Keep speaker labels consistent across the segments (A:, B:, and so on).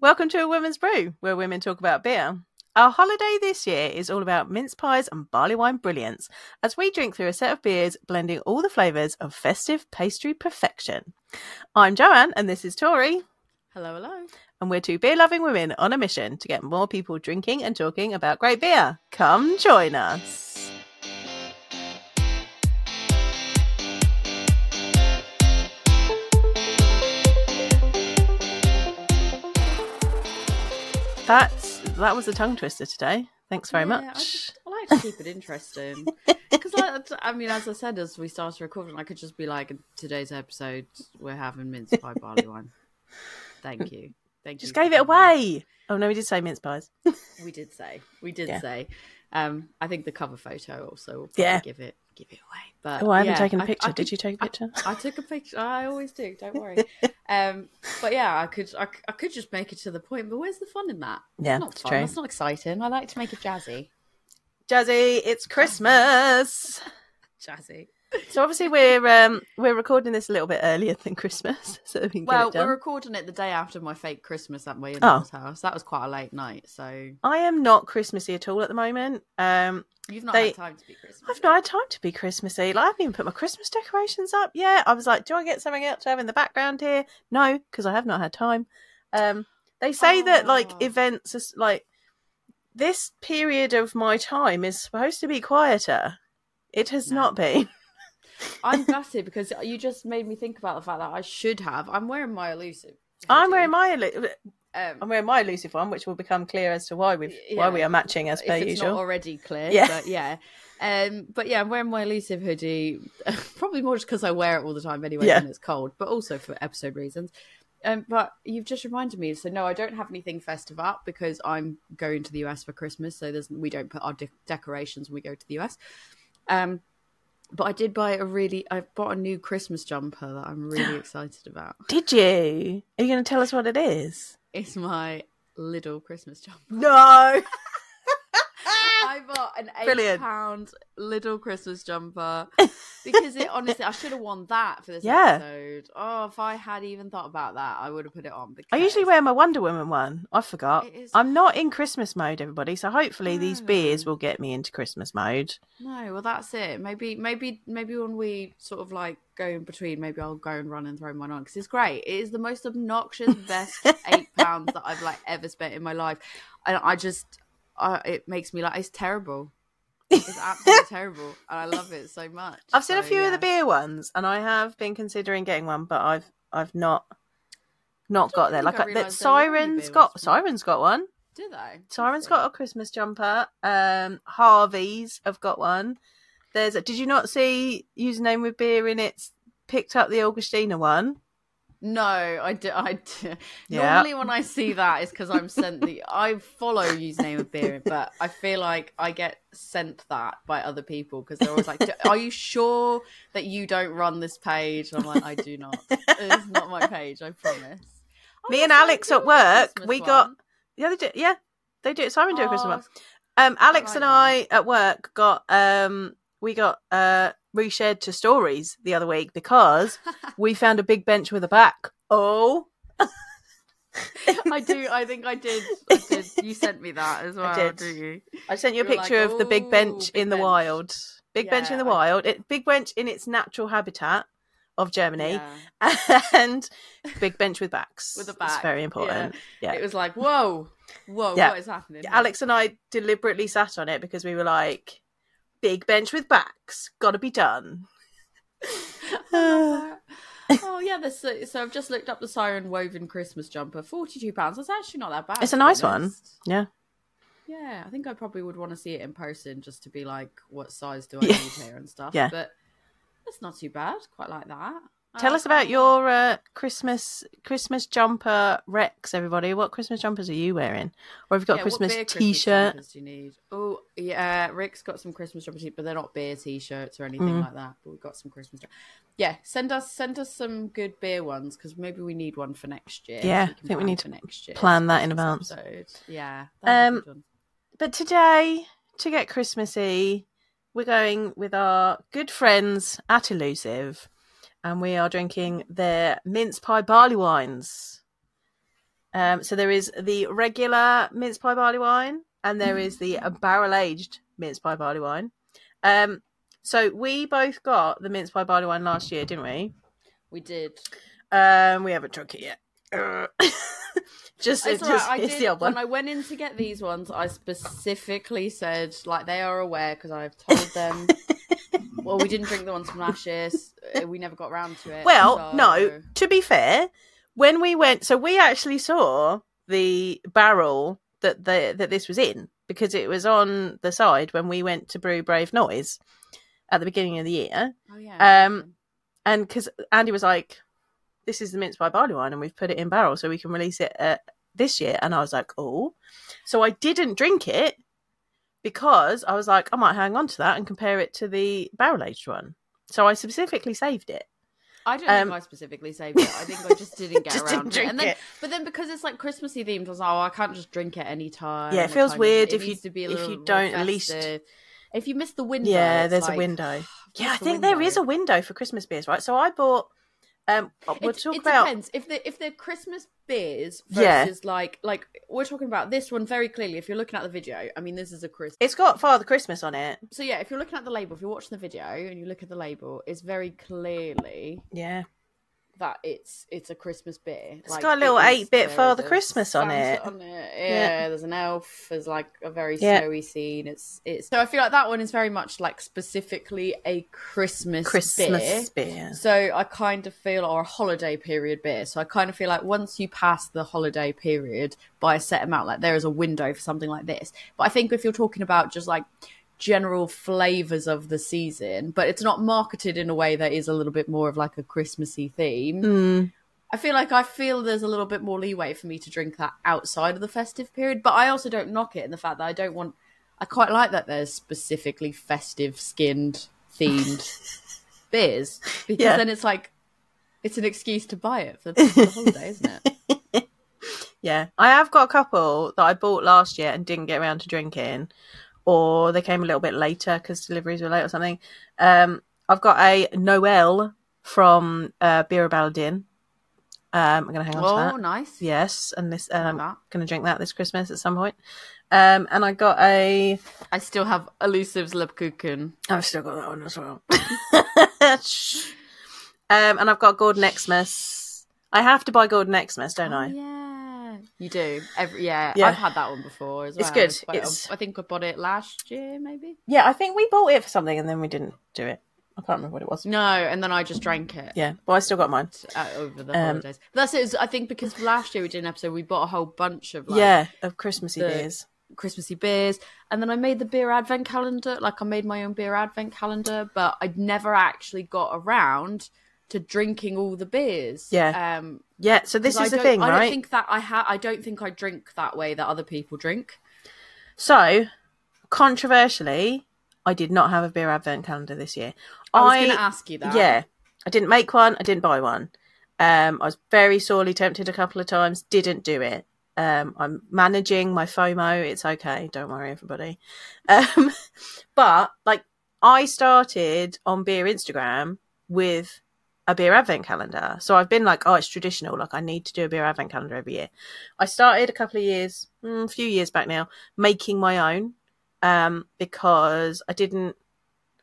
A: Welcome to A Woman's Brew, where women talk about beer. Our holiday this year is all about mince pies and barley wine brilliance as we drink through a set of beers blending all the flavours of festive pastry perfection. I'm Joanne, and this is Tori,
B: Hello, hello.
A: and we're two beer loving women on a mission to get more people drinking and talking about great beer. Come join us. That's that was a tongue twister today. Thanks very
B: Yeah, I,
A: much.
B: just, I like to keep it interesting because, I, I mean, as I said, as we started recording, I could just be like, "Today's episode, we're having mince pie barley wine." Thank you, thank
A: Just
B: you.
A: gave it away. Oh no, we did say mince pies.
B: We did say, we did
A: Yeah.
B: say. Um, I think the cover photo also
A: Yeah.
B: give it give it away. But
A: Oh, I haven't
B: yeah,
A: taken a picture.
B: I
A: did
B: could-
A: you take a picture?
B: I took a picture. I always do. Don't worry. um, but yeah, I could. I, I could just make it to the point. But where's the fun in that?
A: Yeah,
B: not
A: it's
B: fun.
A: true.
B: That's not exciting. I like to make it jazzy.
A: Jazzy, it's Christmas.
B: Jazzy.
A: So obviously we're um we're recording this a little bit earlier than Christmas, so we
B: Well, we're recording it the day after my fake Christmas at my
A: Oh.
B: in-laws house. That was quite a late night, so
A: I am not Christmassy at all at the moment. Um,
B: you've not
A: They-
B: had time to be Christmas.
A: I've not had time to be Christmassy. Like I haven't even put my Christmas decorations up yet. I was like, do I get something else to have in the background here? No, because I have not had time. Um, they say that like
B: Oh.
A: events is like this period of my time is supposed to be quieter. It has
B: No.
A: not been.
B: I'm gutted because you just made me think about the fact that I should have. I'm wearing my elusive.
A: I'm wearing my elu-
B: Um,
A: I'm wearing my elusive one, which will become clear as to why we have why we are matching as per
B: it's
A: usual.
B: not already clear.
A: Yeah.
B: But yeah. Um, but yeah, I'm wearing my elusive hoodie, probably more just because I wear it all the time anyway
A: Yeah.
B: when it's cold, but also for episode reasons. Um, but you've just reminded me. So no, I don't have anything festive up because I'm going to the US for Christmas. So there's we don't put our de- decorations when we go to the US. Um, but I did buy a really. I bought a new Christmas jumper that I'm really excited about.
A: Did you? Are you going to tell us what it is?
B: It's my little Christmas jumper.
A: No.
B: I bought an eight
A: Brilliant.
B: pound little Christmas jumper because it honestly I should have worn that for this
A: Yeah.
B: episode. Oh, if I had even thought about that, I would have put it on.
A: I usually wear my Wonder Woman one. I forgot.
B: Is-
A: I'm not in Christmas mode, everybody. So hopefully these beers will get me into Christmas mode.
B: No, well that's it. Maybe, maybe, maybe when we sort of like go in between, maybe I'll go and run and throw mine on because it's great. It is the most obnoxious best eight pounds that I've like ever spent in my life, and I just, uh, it makes me like it's terrible. It's absolutely terrible, and I love it so much.
A: I've seen a
B: So,
A: few of the beer ones, and I have been considering getting one, but I've I've not not got there. Like
B: I
A: I, that Siren's got
B: ones.
A: Siren's got one.
B: Do they?
A: Siren's got a Christmas jumper. Um, Harvey's have got one. There's a, did you not see username with beer in it? Picked up the Augustiner one.
B: No, I do. I do.
A: Yeah.
B: Normally, when I see that, it's because I'm sent the. I follow username of beer, but I feel like I get sent that by other people because they're always like, "Are you sure that you don't run this page?" I'm like, "I do not. It's not my page. I promise." Oh,
A: Me and Alex at work,
B: Christmas
A: we
B: one.
A: got- Yeah, they do. Yeah, they do. Siren do a Christmas one. Um, Alex
B: like
A: and. I at work got um we got uh reshared to stories the other week because we found a big bench with a back. Oh,
B: I do. I think I did. I did. You sent me that as well,
A: did.
B: do you?
A: I sent you a
B: were like,
A: picture of the big bench
B: big
A: in the
B: bench."
A: wild. Big bench in the wild. It, big bench in its natural habitat of Germany,
B: Yeah.
A: and big bench with backs.
B: With a
A: It's
B: back,
A: very important. Yeah.
B: It was like, whoa, whoa,
A: Yeah.
B: what is happening?
A: Alex and I deliberately sat on it because we were like, big bench with backs, gotta be done.
B: I love that. oh yeah, this, so, so I've just looked up the Siren Woven Christmas jumper, forty-two pounds. That's actually not that bad.
A: It's a nice one. Yeah.
B: Yeah, I think I probably would want to see it in person just to be like, what size do I
A: Yeah.
B: need here and stuff.
A: Yeah.
B: but that's not too bad. Quite like that.
A: Tell
B: Uh,
A: us about
B: oh,
A: your uh, Christmas Christmas jumper, Rex. Everybody, what Christmas jumpers are you wearing, or have you got
B: yeah,
A: a Christmas
B: beer
A: T-shirt?
B: jumpers do you need? Oh yeah, Rick's got some Christmas jumpers, but they're not beer T-shirts or anything
A: Mm.
B: like that. But we've got some Christmas. Yeah, send us send us some good beer ones because maybe we need one for next year.
A: Yeah, I think we need
B: for
A: to
B: next year.
A: plan that in advance.
B: Episode. Yeah. that'd be a
A: Um. But today, to get Christmassy, we're going with our good friends at Elusive, and we are drinking their mince pie barley wines. Um, so there is the regular mince pie barley wine, and there is the barrel aged mince pie barley wine. Um, so we both got the mince pie barley wine last year, didn't we?
B: We did.
A: Um, we haven't drunk it yet. Just,
B: It's
A: it's,
B: all right,
A: just
B: I
A: it's
B: did,
A: the old one.
B: when I went in to get these ones, I specifically said like they are aware because I've told them. well, we didn't drink the ones from last uh, We never got round to it.
A: Well,
B: so-
A: no. To be fair, when we went, so we actually saw the barrel that the that this was in because it was on the side when we went to brew Brave Noise at the beginning of the year,
B: Oh yeah.
A: Um, and because Andy was like, "This is the mince pie barley wine, and we've put it in barrel so we can release it uh, this year," and I was like, "Oh," so I didn't drink it because I was like, I might hang on to that and compare it to the barrel aged one. So I specifically saved it.
B: I don't
A: um,
B: think I specifically saved it. I think I just didn't get
A: Just
B: around
A: didn't
B: to it. And then,
A: it.
B: but then because it's like Christmassy themed, I was like, oh, I can't just drink it any time.
A: Yeah, it feels
B: of-
A: weird
B: it
A: if you-
B: to be a
A: if you don't at least-
B: If you miss the window,
A: yeah, there's
B: like,
A: a window. Yeah, I
B: missed the
A: think there is a
B: window
A: for Christmas beers, right? So I bought. Um, we'll
B: it,
A: talk
B: it
A: about.
B: depends if they if they're Christmas beers
A: Yeah.
B: versus like like we're talking about this one very clearly. If you're looking at the video, I mean, this is a Christmas.
A: It's got Father Christmas on it.
B: So yeah, if you're looking at the label, if you're watching the video and you look at the label, it's very clearly
A: Yeah,
B: that it's it's a Christmas beer.
A: It's got a little 8-bit Father Christmas on it.
B: on it.
A: Yeah.
B: Yeah, there's an elf. There's like a very
A: Yeah.
B: snowy scene. It's it's so I feel like that one is very much like specifically a Christmas beer.
A: Christmas beer.
B: So I kind of feel, or a holiday period beer. So I kind of feel like once you pass the holiday period by a set amount, like there is a window for something like this. But I think if you're talking about just like general flavors of the season, but it's not marketed in a way that is a little bit more of like a Christmassy theme.
A: Mm.
B: I feel like I feel there's a little bit more leeway for me to drink that outside of the festive period, but I also don't knock it in the fact that I don't want. I quite like that there's specifically festive skinned themed beers because
A: Yeah.
B: then it's like it's an excuse to buy it for the, for the holiday, isn't it?
A: Yeah, I have got a couple that I bought last year and didn't get around to drinking, or they came a little bit later because deliveries were late or something. Um, I've got a Noel from uh, Birra Baladin. Um, I'm going to hang on to that.
B: Oh, nice.
A: Yes, and this um, I'm going to drink that this Christmas at some point. Um, and I got a.
B: I still have Elusive's Lebkuchen.
A: I've still got that one as well. Um, and I've got Gordon Xmas. I have to buy Gordon Xmas, don't
B: Oh,
A: I?
B: yeah, you do. Every yeah,
A: Yeah.
B: I've had that one before as well.
A: It's good.
B: quite-
A: It's-
B: I think I bought it last year, maybe.
A: Yeah, I think we bought it for something and then we didn't do it. I can't remember what it was.
B: No, and then I just drank it.
A: Yeah, but I still got mine.
B: uh, over the
A: Um,
B: holidays. But that's it. I think because last year we did an episode, we bought a whole bunch of like
A: yeah, of Christmassy
B: the-
A: beers.
B: Christmassy beers, and then I made the beer advent calendar. Like I made my own beer advent calendar, but I'd never actually got around to drinking all the beers.
A: Yeah.
B: Um,
A: Yeah, so this is
B: I
A: the thing,
B: I
A: right?
B: don't think that I ha- I don't think I drink that way that other people drink.
A: So, controversially, I did not have a beer advent calendar this year.
B: I was going to ask you that.
A: Yeah, I didn't make one. I didn't buy one. Um, I was very sorely tempted a couple of times. Didn't do it. Um, I'm managing my FOMO. It's okay. Don't worry, everybody. Um, but like, I started on beer Instagram with a beer advent calendar. So I've been like, oh, it's traditional. Like, I need to do a beer advent calendar every year. I started a couple of years, mm, a few years back now, making my own um, because I didn't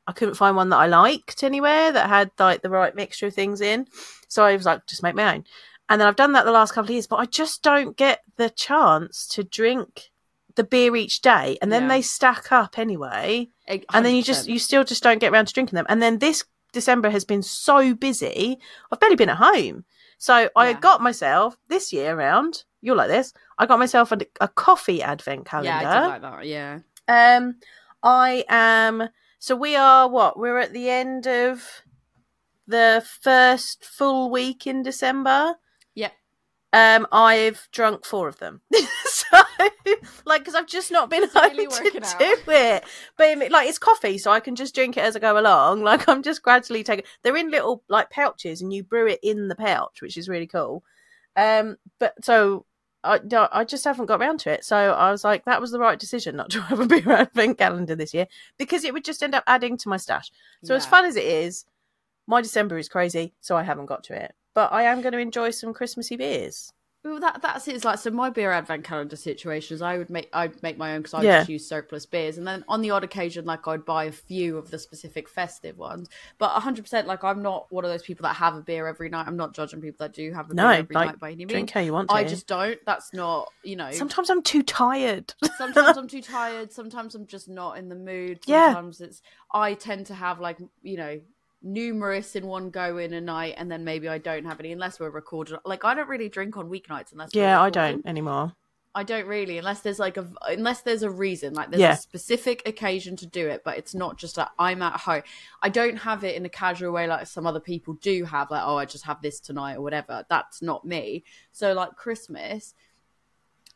A: I couldn't find one that I liked anywhere that had like the right mixture of things in. So I was like, just make my own. And then I've done that the last couple of years, but I just don't get the chance to drink the beer each day. And then
B: Yeah.
A: they stack up anyway.
B: A-
A: And then you just you still just don't get around to drinking them. And then this December has been so busy. I've barely been at home. So I
B: Yeah.
A: got myself this year around, you're like this, I got myself a, a coffee advent calendar.
B: yeah, I did like that. Yeah,
A: Um, I am. So we are what? We're at the end of the first full week in December.
B: Yeah.
A: Um, I've drunk four of them. so, like, because I've just not been
B: It's
A: able
B: really
A: to
B: working
A: do it. But like, it's coffee, so I can just drink it as I go along. Like, I'm just gradually taking. They're in little like pouches, and you brew it in the pouch, which is really cool. Um, but so I, no, I just haven't got around to it. So I was like, that was the right decision not to have a beer advent calendar this year because it would just end up adding to my stash. So as fun as it is, my December is crazy, so I haven't got to it. But I am going to enjoy some Christmassy beers.
B: Well, that that's it. It's like so. My beer advent calendar situations, I would make I'd make my own because I
A: Yeah.
B: just use surplus beers, and then on the odd occasion, like I'd buy a few of the specific festive ones. But hundred percent, like I'm not one of those people that have a beer every night. I'm not judging people that do have a
A: No,
B: beer every
A: like,
B: night by any means.
A: Drink how you want to.
B: I just don't. That's not you know.
A: Sometimes I'm too tired.
B: sometimes I'm too tired. Sometimes I'm just not in the mood.
A: Yeah.
B: Sometimes it's I tend to have like you know numerous in one go in a night, and then maybe I don't have any unless we're recorded. Like I don't really drink on weeknights unless we're
A: yeah, I don't anymore.
B: I don't really unless there's like a unless there's a reason like there's
A: Yeah.
B: a specific occasion to do it, but it's not just like I'm at home. I don't have it in a casual way like some other people do have like oh I just have this tonight or whatever. That's not me. So like Christmas.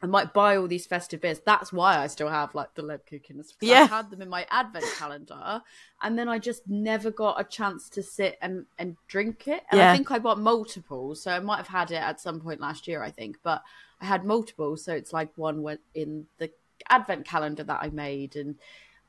B: I might buy all these festive beers. That's why I still have like the Lebkuchens. because
A: Yeah.
B: I had them in my advent calendar, and then I just never got a chance to sit and and drink it. And
A: Yeah.
B: I think I bought multiples, so I might have had it at some point last year. I think, but I had multiple, so it's like one went in the advent calendar that I made, and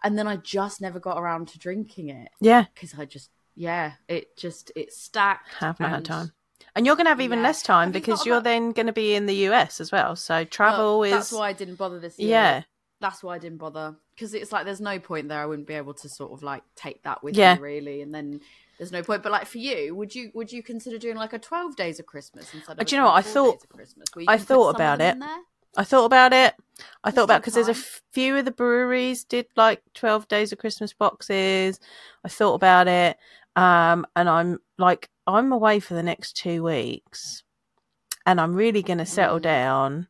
B: and then I just never got around to drinking it
A: Yeah,
B: because I just yeah, it just it stacked.
A: have not had time. And you're going to have even
B: Yeah.
A: less time
B: Have
A: because
B: thought
A: you're
B: about-
A: then going to be in the US as well. So
B: Well,
A: travel is
B: That's why I didn't bother this year.
A: yeah,
B: that's why I didn't bother because it's like there's no point there. I wouldn't be able to sort of like take that with
A: Yeah.
B: me really, and then there's no point. But like for you, would you would you consider doing like a twelve days of Christmas instead of?
A: Do you know what? I thought-
B: you
A: I thought about it. I thought about it. I thought about because there's a few of the breweries did like 12 days of Christmas boxes. I thought about it. Um, and I'm like, I'm away for the next two weeks and I'm really going to settle
B: Mm.
A: down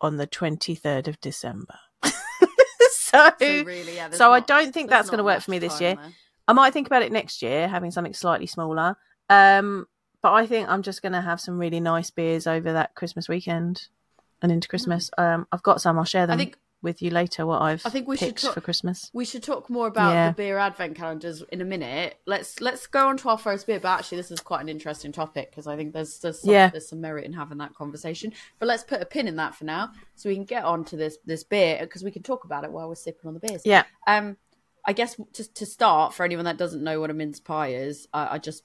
A: on the 23rd of December. so,
B: So really, yeah.
A: so I don't think that's going to work for me this year.
B: there.
A: I might think about it next year, having something slightly smaller. Um, but I think I'm just going to have some really nice beers over that Christmas weekend and into Christmas. Um, I've got some. I'll share them.
B: I think
A: with you later. What I've
B: I think we should talk-
A: for Christmas.
B: we should talk more about
A: Yeah.
B: the beer advent calendars in a minute. Let's let's go on to our first beer. But actually, this is quite an interesting topic because I think there's there's some,
A: Yeah.
B: there's some merit in having that conversation. But let's put a pin in that for now, so we can get on to this this beer because we can talk about it while we're sipping on the beers.
A: Yeah,
B: Um, I guess just to start, for anyone that doesn't know what a mince pie is, I, I just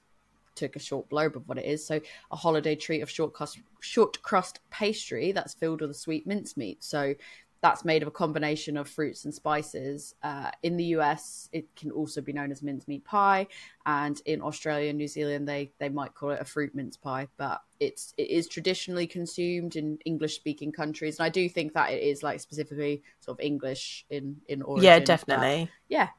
B: took a short blurb of what it is. So, a holiday treat of short crust, short crust pastry that's filled with a sweet mincemeat. So, that's made of a combination of fruits and spices. Uh, in the US, it can also be known as mincemeat pie, and in Australia and New Zealand, they they might call it a fruit mince pie. But it's it is traditionally consumed in English speaking countries, and I do think that it is like specifically sort of English in in origin.
A: yeah,
B: but-
A: definitely.
B: yeah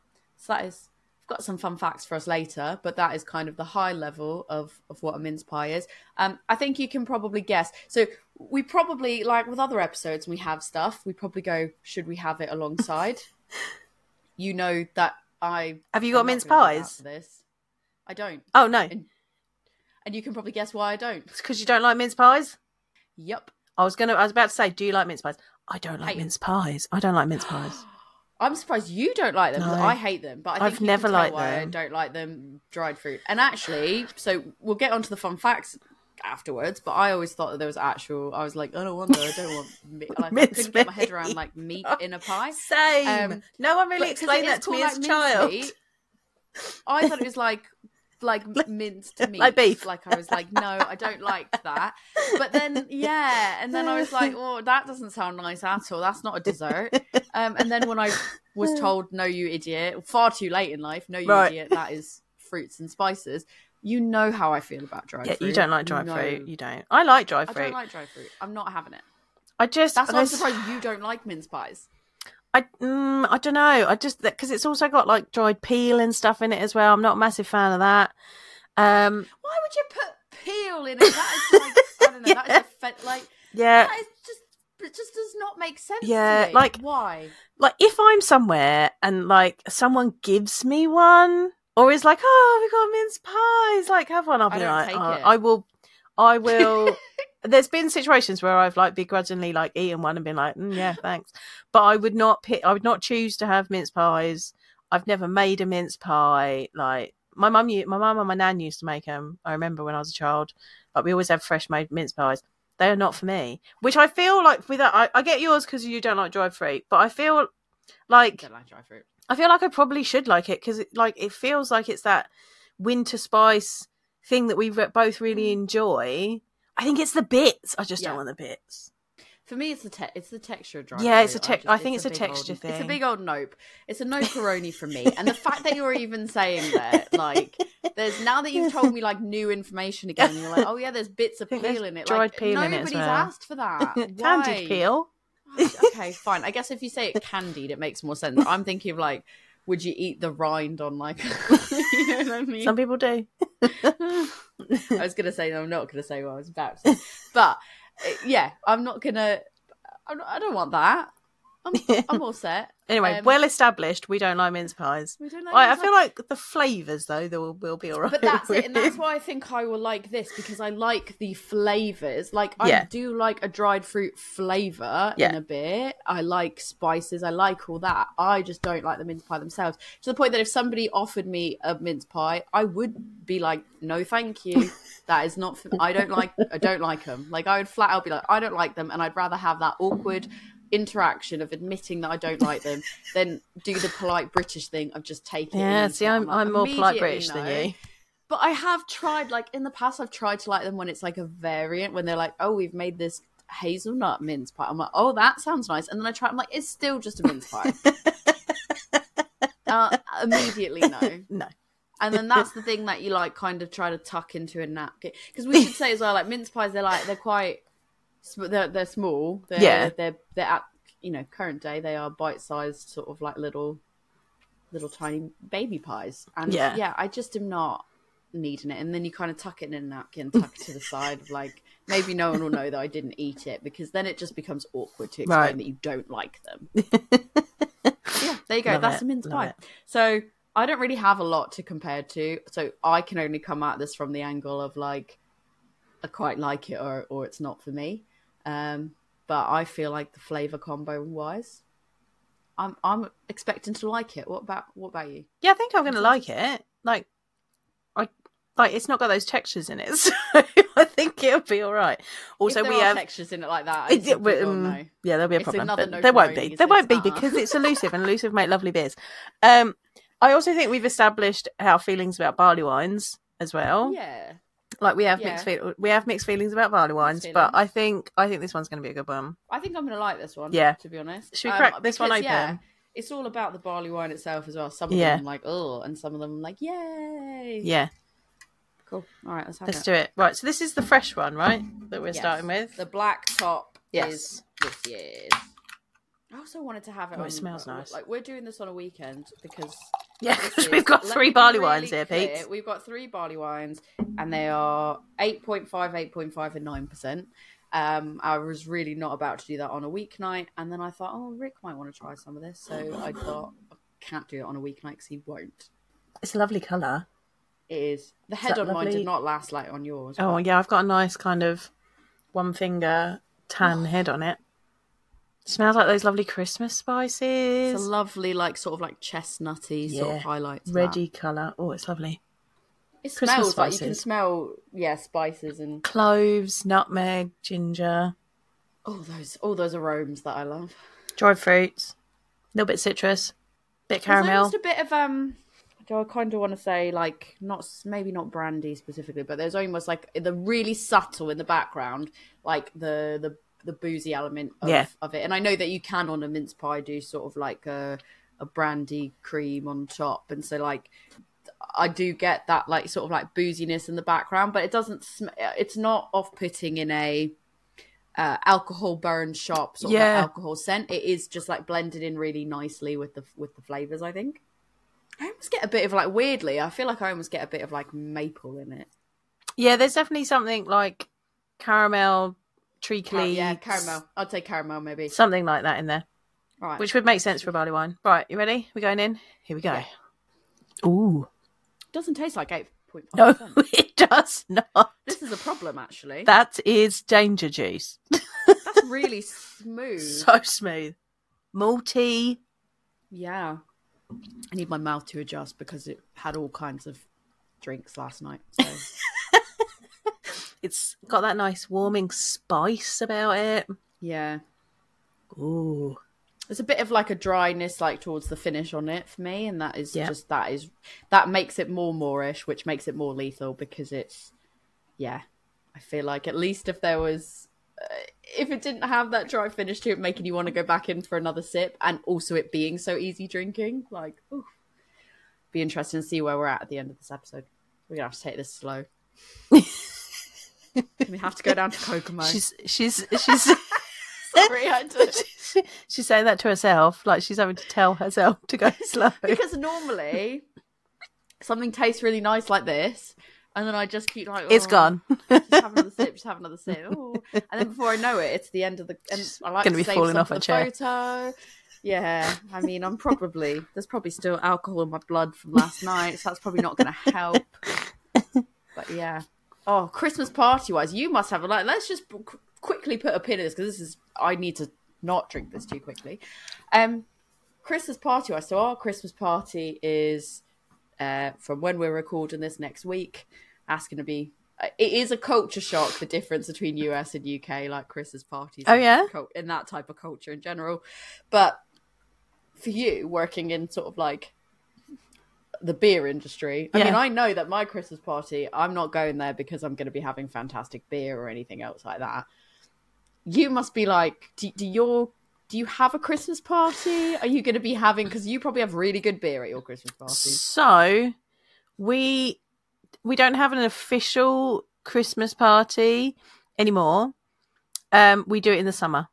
B: so that is got some fun facts for us later but that is kind of the high level of of what a mince pie is um i think you can probably guess so we probably like with other episodes we have stuff we probably go should we have it alongside you know that i
A: Have you got mince
B: gonna do that
A: pies?
B: this i don't
A: Oh no,
B: And- and you can probably guess why i don't
A: it's because you don't like mince pies.
B: yep
A: I was gonna. I was about to say, do you like mince pies? I don't like
B: 'em.
A: mince pies. I don't like mince pies.
B: I'm surprised you don't like them.
A: No.
B: I hate them, but I think
A: I've
B: you can
A: never liked
B: why
A: them.
B: I don't like them. Dried fruit, and actually, so we'll get onto the fun facts afterwards. But I always thought that there was actual. I was like, I don't want that. I don't want. Meat. Like, I couldn't get my head around like meat in a pie.
A: Same.
B: Um,
A: no one really explained that to me as a
B: like,
A: child.
B: mincemeat, I thought it was like like minced meat,
A: like beef.
B: Like I was like, no, I don't like that. But then, yeah, and then I was like, oh, that doesn't sound nice at all. That's not a dessert. Um, and then when I was told, no, you idiot, far too late in life, no, you
A: Right.
B: idiot, that is fruits and spices. You know how I feel about fruit.
A: Yeah,
B: fruit.
A: you don't like dried
B: know.
A: fruit. You don't. I like dried fruit.
B: I don't like dried fruit. I'm not having it.
A: I just.
B: That's why I'm surprised you don't like mince pies.
A: I mm, I don't know. I just because it's also got like dried peel and stuff in it as well. I'm not a massive fan of that. Um,
B: Why would you put peel in it? That is like I don't know. That is a fe- like
A: yeah,
B: that is just it just does not make sense.
A: Yeah,
B: to me.
A: like-
B: why?
A: like if I'm somewhere and like someone gives me one or is like, oh, we got mince pies, like have one. I'll be like, oh. I will, I will. There's been situations where I've like begrudgingly like eaten one and been like, mm, yeah, thanks, but I would not pick. I would not choose to have mince pies. I've never made a mince pie. Like my mum, my mum and my nan used to make them. I remember when I was a child. Like we always have fresh made mince pies. They are not for me. Which I feel like with that, I, I get yours because you don't like dried fruit, but I feel
B: I
A: like
B: don't like dry fruit.
A: I feel like I probably should like it because it, like it feels like it's that winter spice thing that we both really
B: Mm.
A: enjoy. I think it's the bits. I just
B: Yeah.
A: don't want the bits.
B: For me, it's the te- it's the texture of dry.
A: Yeah, it's a tex-
B: just-
A: I think it's a
B: big
A: texture
B: old, It's a big old nope. It's a no coroni for me. And the fact that you're even saying that, like, there's now that you've told me like new information again, you're like, oh yeah, there's bits of
A: There's
B: peel in it.
A: dried
B: like,
A: peel in it as
B: nobody's
A: well.
B: asked for that.
A: Candied peel.
B: okay, fine. I guess if you say it candied, it makes more sense. I'm thinking of like, would you eat the rind on like? you know what I mean?
A: Some people do.
B: I was gonna say no, I'm not gonna say what I was about to say, but yeah, I'm not gonna. I don't want that. I'm, I'm all set.
A: Anyway,
B: Um,
A: well established. We don't like mince pies.
B: We don't like
A: I, I feel like the flavours though, they will, will be alright.
B: But that's it, and that's why I think I will like this because I like the flavors. Like I do like a dried fruit flavor
A: Yeah.
B: in a bit. I like spices. I like all that. I just don't like the mince pie themselves. To the point that if somebody offered me a mince pie, I would be like, "No, thank you. That is not. For, I don't like. I don't like them. Like I would flat out be like, I don't like them, and I'd rather have that awkward." Interaction of admitting that I don't like them than do the polite British thing of just taking it.
A: Yeah, see. I'm,
B: like,
A: I'm more polite British
B: no.
A: than you.
B: But I have tried, like in the past, I've tried to like them when it's like a variant, when they're like, "Oh, we've made this hazelnut mince pie." I'm like, "Oh, that sounds nice," and then I try. I'm like, "It's still just a mince pie." uh, immediately, no.
A: No.
B: And then that's the thing that you like, kind of try to tuck into a napkin. Because we should say as well, like mince pies, they're like they're quite, they're they're small. They're,
A: Yeah.
B: they're they're at you know current day they are bite sized, sort of like little, little tiny baby pies. And
A: Yeah.
B: yeah, I just am not needing it. And then you kind of tuck it in a napkin, tuck it to the side of like maybe no one will know that I didn't eat it because then it just becomes awkward to explain
A: Right.
B: that you don't like them. yeah, there you go.
A: Love
B: That's
A: it,
B: a mince pie. So I don't really have a lot to compare to. So I can only come at this from the angle of like I quite like it or or it's not for me. Um, but I feel like the flavor combo wise, I'm I'm expecting to like it. What about what about you?
A: Yeah, I think I'm going to like it. Like, I like it's not got those textures in it, so I think it'll be all right. Also, we have
B: textures in it like that.
A: It-
B: people
A: um. Yeah, there'll be a
B: It's
A: problem. But
B: no
A: there won't be. There won't be because it's elusive and elusive make lovely beers. Um, I also think we've established our feelings about barley wines as well.
B: Yeah,
A: Like we have
B: Yeah.
A: mixed feel- we have mixed feelings about barley wines, but. I think I think this one's going to be a good one.
B: I think I'm gonna like this one.
A: Yeah.
B: to be honest.
A: Should we um, crack this one
B: because, Yeah, it's all about the barley wine itself as well. Some of
A: Yeah.
B: them like oh, and some of them like yay.
A: Yeah,
B: cool. All right, let's have
A: let's
B: it.
A: do it. Right, so this is the fresh one, right? That we're
B: Yes.
A: starting with.
B: The black top
A: Yes.
B: is this year's. I also wanted to have it.
A: Oh, it smells nice.
B: Like we're doing this on a weekend because
A: Yeah,
B: because
A: we've got three barley
B: really
A: wines here,
B: clear.
A: Pete.
B: We've got three barley wines, and they are 8.5, 8.5, and nine percent. Um, I was really not about to do that on a weeknight, and then I thought, oh, Rick might want to try some of this, so I thought I can't do it on a weeknight because he won't.
A: It's a lovely colour.
B: It is the head on mine did not last like on yours.
A: Oh
B: but-
A: yeah, I've got a nice kind of one finger tan head on it. Smells like those lovely Christmas spices.
B: It's a lovely, like sort of like chestnutty sort of highlight.
A: Ready colour. Oh, it's lovely.
B: It
A: Christmas
B: smells like you can smell, yeah, spices and
A: Cloves, nutmeg, ginger,
B: all those, all those aromas that I love.
A: dried fruits, a little bit citrus, bit caramel.
B: almost a bit of um. Do I kind of want to say like not maybe not brandy specifically, but there's almost like the really subtle in the background, like the the the boozy element of,
A: Yeah.
B: of it. And I know that you can on a mince pie do sort of like a a brandy cream on top, and so like I do get that like sort of like booziness in the background, but it doesn't. Sm- it's not off putting in a uh, alcohol burn shop sort of
A: Yeah.
B: like alcohol scent. It is just like blended in really nicely with the with the flavors. I think. I almost get a bit of like weirdly. I feel like I almost get a bit of like maple in it.
A: Yeah, there's definitely something like caramel, treacly,
B: yeah, caramel. I'd say caramel maybe.
A: something like that in there,
B: All right.
A: which would make sense for a barley wine. Right, you ready? We're going in. Here we go.
B: Yeah.
A: Ooh,
B: doesn't taste like eight point
A: no, it does not.
B: This is a problem actually.
A: That is danger juice.
B: That's really smooth.
A: So smooth, malty.
B: Yeah. I need my mouth to adjust because it had all kinds of drinks last night. So
A: It's got that nice warming spice about it.
B: yeah.
A: Ooh,
B: There's a bit of like a dryness like towards the finish on it for me, and that is
A: Yeah.
B: just that is that makes it more moorish, which makes it more lethal because it's yeah. I feel like at least if there was, uh, if it didn't have that dry finish to it, making you want to go back in for another sip, and also it being so easy drinking, like, oof. be interesting to see where we're at at the end of this episode. We're gonna have to take this slow. we have to go down to Kokomo.
A: She's she's she's
B: Sorry, I did.
A: she's saying that to herself, like she's having to tell herself to go slow.
B: because normally something tastes really nice like this, and then I just keep like,
A: it's
B: oh,
A: gone.
B: Just have another sip. Just have another sip. Ooh. And then before I know it, it's the end of the. And I like
A: gonna be
B: save
A: falling off
B: for
A: her
B: the
A: chair.
B: Photo. Yeah, I mean, I'm probably there's probably still alcohol in my blood from last night, so that's probably not going to help. But yeah. Oh, Christmas party wise, you must have a like. Let's just qu- quickly put a pin in this because this is. I need to not drink this too quickly. Um, Christmas party wise, so our Christmas party is uh from when we're recording this next week. That's going to be. uh, It is a culture shock the difference between US and UK, like Christmas parties.
A: Oh, yeah?
B: in that type of culture in general. But for you, working in sort of like the beer industry. I
A: Yeah.
B: mean, I know that my Christmas party, I'm not going there because I'm going to be having fantastic beer or anything else like that. You must be like, do, do your do you have a Christmas party? Are you going to be having? Because you probably have really good beer at your Christmas party.
A: So we we don't have an official Christmas party anymore. Um, we do it in the summer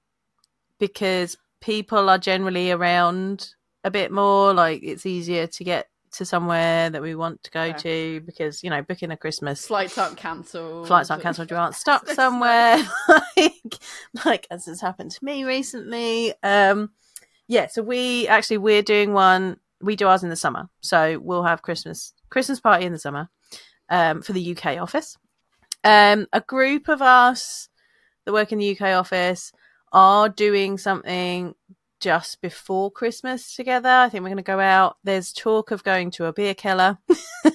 A: because people are generally around a bit more. Like it's easier to get to somewhere that we want to go
B: Yeah.
A: to because you know booking a Christmas
B: Flights aren't cancelled.
A: flights aren't cancelled. You aren't stuck somewhere, like like as has happened to me recently. Um, yeah, so we actually we're doing one. We do ours in the summer, so we'll have Christmas Christmas party in the summer um, for the UK office. Um, a group of us that work in the UK office are doing something just before Christmas together. I think we're going to go out. There's talk of going to a beer keller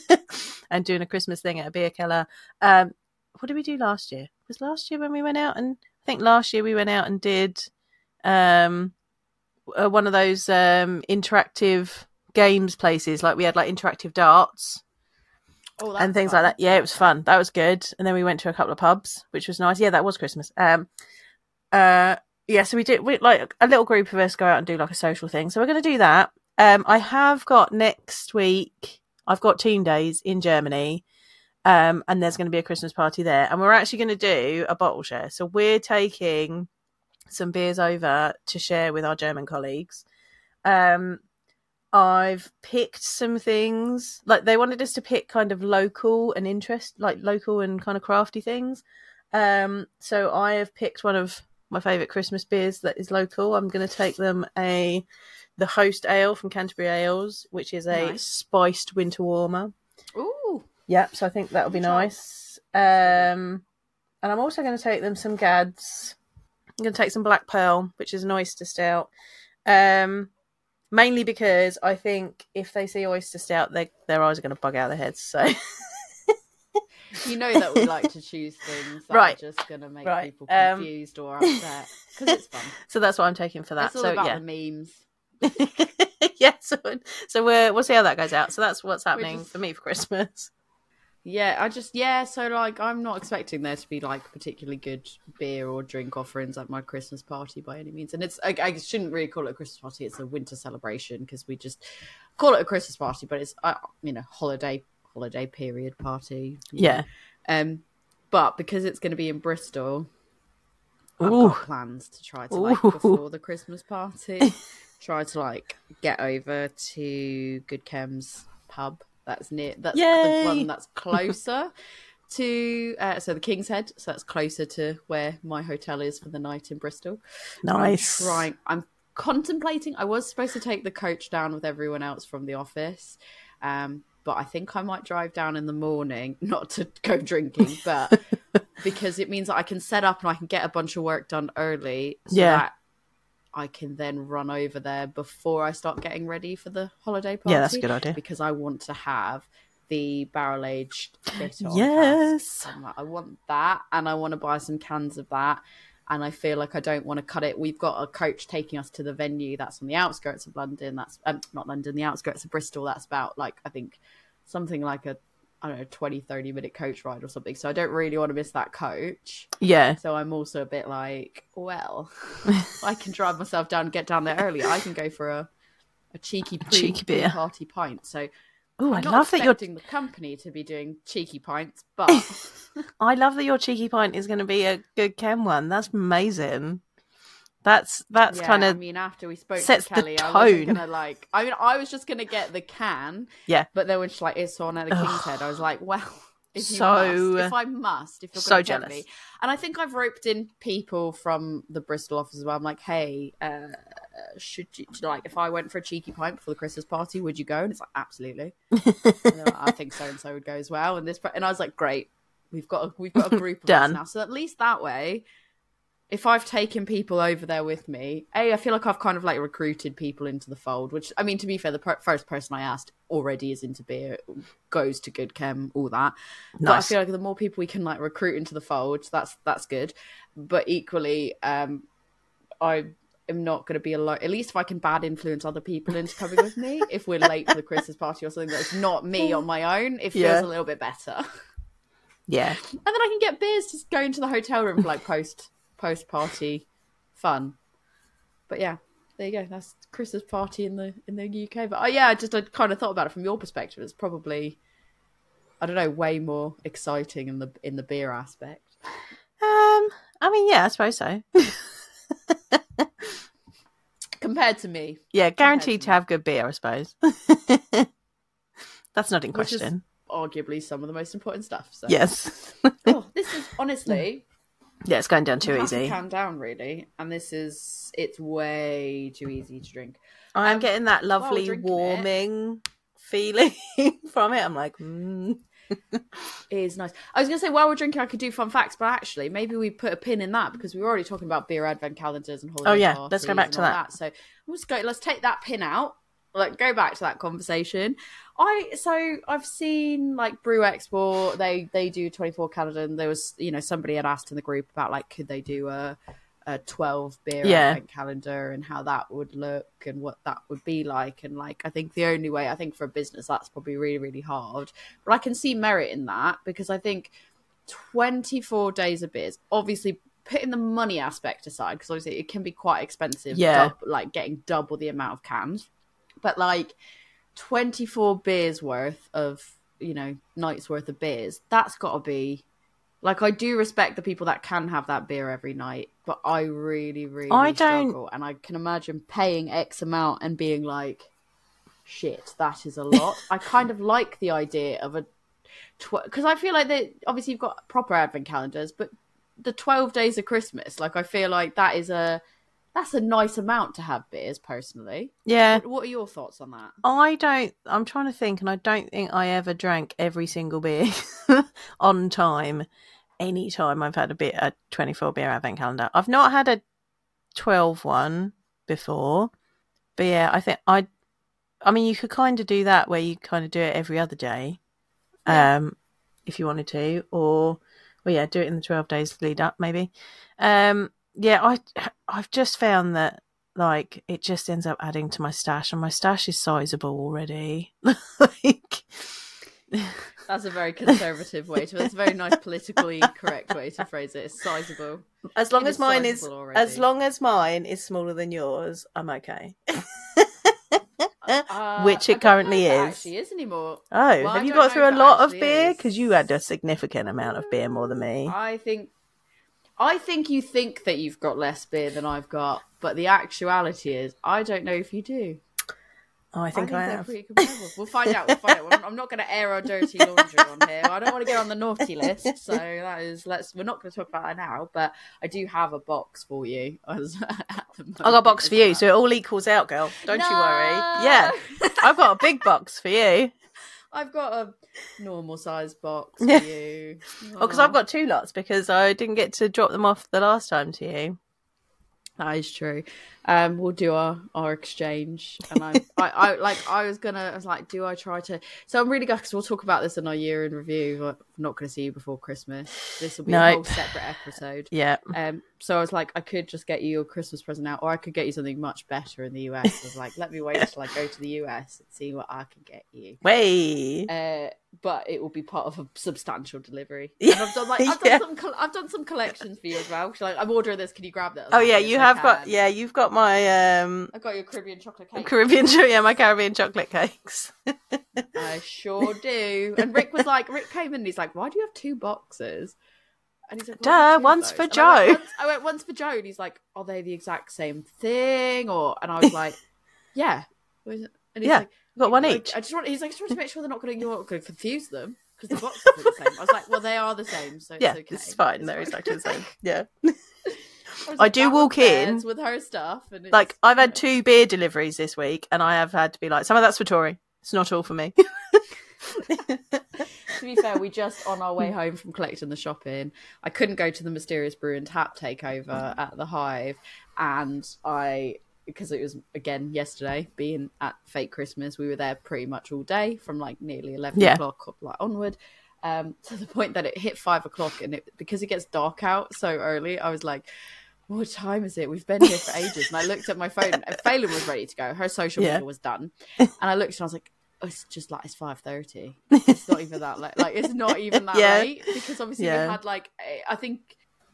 A: and doing a Christmas thing at a beer keller. Um, what did we do last year? Was last year when we went out and I think last year we went out and did um, uh, one of those um, interactive games places. Like we had like interactive darts
B: Oh,
A: and things
B: fun.
A: like that. Yeah, it was fun. That was good. And then we went to a couple of pubs, which was nice. Yeah, that was Christmas. Um, uh, yeah, so we did we like a little group of us go out and do like a social thing. So we're going to do that. Um, I have got next week. I've got Team Days in Germany. Um, and there's going to be a Christmas party there, and we're actually going to do a bottle share. So we're taking some beers over to share with our German colleagues. Um, I've picked some things like they wanted us to pick kind of local and interest, like local and kind of crafty things. Um, so I have picked one of my favorite Christmas beers that is local. I'm going to take them a the Host Ale from Canterbury Ales, which is a
B: Nice.
A: spiced winter warmer.
B: Ooh,
A: Yep, so I think that'll be nice. Um, and I'm also going to take them some Gadds. I'm going to take some Black Pearl, which is an oyster stout. Um, mainly because I think if they see oyster stout, they, their eyes are going to bug out their heads. So
B: you know that we like to choose things that
A: Right.
B: are just going to make
A: Right.
B: people
A: Um,
B: confused or upset because it's fun.
A: so that's what I'm taking for that.
B: It's all
A: so
B: about
A: yeah,
B: the memes.
A: yeah. So so we're, we'll see how that goes out. So that's what's happening
B: just-
A: for me for Christmas.
B: Yeah, I just yeah. So like, I'm not expecting there to be like particularly good beer or drink offerings at my Christmas party by any means. And it's I, I shouldn't really call it a Christmas party. It's a winter celebration because we just call it a Christmas party, but it's uh, you know holiday holiday period party.
A: Yeah.
B: Um, but because it's going to be in Bristol, I've
A: Ooh.
B: got plans to try to like
A: Ooh.
B: before the Christmas party, try to like get over to Good Chems pub. That's near. That's
A: Yay.
B: the one that's closer to. Uh, so the King's Head. So that's closer to where my hotel is for the night in Bristol.
A: Nice.
B: I'm trying. I'm contemplating. I was supposed to take the coach down with everyone else from the office. Um, but I think I might drive down in the morning, not to go drinking, but because it means that I can set up and I can get a bunch of work done early so
A: Yeah.
B: that I can then run over there before I start getting ready for the holiday party.
A: Yeah, that's a good idea.
B: Because I want to have the barrel aged
A: Yes.
B: like, I want that and I want to buy some cans of that. And I feel like I don't want to cut it. We've got a coach taking us to the venue that's on the outskirts of London. That's um, not London, the outskirts of Bristol. That's about like I think something like a I don't know 20 30 minute coach ride or something. So I don't really want to miss that coach.
A: Yeah.
B: So I'm also a bit like, well, I can drive myself down and get down there early. I can go for a a cheeky pre,
A: cheeky beer.
B: party pint. So
A: Oh, I love that you're.
B: the company to be doing cheeky pints, but
A: I love that your cheeky pint is going to be a good chem one. That's amazing. That's that's
B: yeah,
A: kind of.
B: I mean, after we spoke
A: sets
B: to
A: the
B: Kelly, I wasn't gonna like. I mean, I was just gonna get the can.
A: Yeah.
B: But then when she's like, "It's on at the King's Head," I was like, "Well, if you
A: So-
B: must, if I must, if you're
A: so jealous.
B: me." And I think I've roped in people from the Bristol office as well. I'm like, "Hey, uh, should you like if I went for a cheeky pint before the Christmas party, would you go?" And it's like, "Absolutely." Like, I think so and so would go as well. And this, and I was like, "Great, we've got a, we've got a group of
A: Done.
B: us now." So at least that way if I've taken people over there with me, a I feel like I've kind of like recruited people into the fold. Which I mean, to be fair, the per- first person I asked already is into beer, goes to good chem, all that. But I feel like the more people we can like recruit into the fold, that's that's good. But equally, um, I am not going to be alone. At least if I can bad influence other people into coming with me, if we're late for the Christmas party or something that's not me on my own, it feels
A: Yeah.
B: a little bit better.
A: yeah.
B: and then I can get beers just go into the hotel room for like post post party fun. But yeah, there you go. That's Christmas party in the in the UK. But oh yeah, I just I kind of thought about it from your perspective. It's probably I don't know, way more exciting in the in the beer aspect.
A: Um. I mean, yeah, I suppose so.
B: Compared to me,
A: yeah, guaranteed
B: to
A: to have good beer, I suppose. That's not in
B: Which is-
A: question.
B: arguably some of the most important stuff. So
A: Yes.
B: oh, this is honestly
A: yeah, it's going down too easy.
B: can down really, and this is it's way too easy to drink.
A: I'm
B: Um,
A: getting that lovely
B: drinking it-
A: warming feeling from it. I'm like, mm.
B: It is nice. I was going to say while we're drinking, I could do fun facts, but actually, maybe we put a pin in that because we were already talking about beer advent calendars and holiday.
A: Oh, yeah, let's go back to
B: all
A: that.
B: So let's go. Let's take that pin out. Like go back to that conversation. I so I've seen like Brew Export. They they do twenty four calendar. And there was you know somebody had asked in the group about like could they do a a 12 beer
A: Yeah.
B: calendar and how that would look and what that would be like and like i think the only way i think for a business that's probably really really hard but i can see merit in that because i think 24 days of beers obviously putting the money aspect aside because obviously it can be quite expensive
A: Yeah.
B: dub- like getting double the amount of cans but like 24 beers worth of you know nights worth of beers that's got to be like i do respect the people that can have that beer every night but i really really
A: I don't-
B: struggle and i can imagine paying x amount and being like shit that is a lot. I kind of like the idea of a because i feel like that obviously you've got proper advent calendars but the 12 days of christmas like i feel like that is a that's a nice amount to have beers personally
A: yeah.
B: what, what are your thoughts on that
A: I don't. I'm trying to think, and I don't think I ever drank every single beer on time. Any time I've had a bit a 24 beer advent calendar, I've not had a 12 one before. But yeah, I think I. I mean, you could kind of do that where you kind of do it every other day,
B: Yeah.
A: um, if you wanted to, or well, yeah, do it in the 12 days lead up, maybe. Um, yeah, I I've just found that like it just ends up adding to my stash and my stash is sizable already like
B: That's a very conservative way to. That's a very nice politically correct way to phrase it. It's sizable.
A: as long
B: It
A: as
B: is
A: mine is
B: sizable
A: as long as mine is smaller than yours i'm okay
B: Uh,
A: Which it currently
B: know if. Actually, is anymore.
A: oh
B: Well, I
A: have you got through a lot of beer because you had a significant amount of beer more than me
B: I think, I think you think that you've got less beer than I've got, but the actuality is, I don't know if you do.
A: oh i think i,
B: they're
A: have.
B: We'll find out. We'll find out. I'm- not going to air our dirty laundry on here. I don't want to get on the naughty list. So that is. Let's. We're not going to talk about that now. But I do have a box for you. As, at the
A: i got a box for you
B: well.
A: so it all equals out girl don't you worry yeah i've got a big box for you
B: I've got a normal sized box for you.
A: oh because i've got two lots because i didn't get to drop them off the last time to you
B: That is true. Um, we'll do our, our exchange, and I, I, I like I was gonna, I was like, do I try to? So I'm really glad because we'll talk about this in our year in review. but I'm not going to see you before Christmas. This will be a whole separate episode.
A: yeah
B: Um, so I was like, I could just get you your Christmas present out, or I could get you something much better in the US. I was like, let me wait till I go to the US and see what I can get you.
A: way
B: Uh, but it will be part of a substantial delivery.
A: Yeah.
B: And I've done like I've done
A: Yeah.
B: some I've done some collections for you as well. Like, I'm ordering this. Can you grab that?
A: Oh yeah, you have got yeah, you've got my um
B: I've got your Caribbean chocolate cake.
A: Caribbean yeah, my Caribbean chocolate cakes.
B: I sure do. And Rick was like, Rick came in and he's like, why do you have two boxes? And he's like, "Why
A: Duh,
B: have two of
A: one's for
B: And I went,
A: Joe.
B: I went, one's for Joe. And he's like, are they the exact same thing? Or and I was like, yeah. And he's
A: Yeah,
B: like,
A: We've got one each.
B: I just want. He's like, I just want to make sure they're not going to you're not going to confuse them because the boxes are the same. I was like, well, they are the same, so it's
A: Yeah,
B: okay.
A: it's fine.
B: It's
A: They're
B: fine.
A: exactly the same. Yeah.
B: was
A: I do walk in,
B: with her stuff, and it's,
A: Like I've had two beer deliveries this week, and I have had to be like, some of that's for Tori. It's not all for me.
B: to be fair, we just on our way home from collecting the shopping, I couldn't go to the mysterious brew and tap takeover at the Hive, and I because it was again yesterday being at fake Christmas, we were there pretty much all day from like nearly eleven
A: Yeah.
B: o'clock like onward. Um, to the point that it hit five o'clock, and it because it gets dark out so early, I was like, "What time is it? We've been here for ages." And I looked at my phone, and Phelan was ready to go. Her social
A: Yeah.
B: media was done, and I looked, and I was like, oh, "It's just like it's five thirty. It's not even that late. Like it's not even that
A: Yeah.
B: late because obviously
A: Yeah.
B: we had like I think."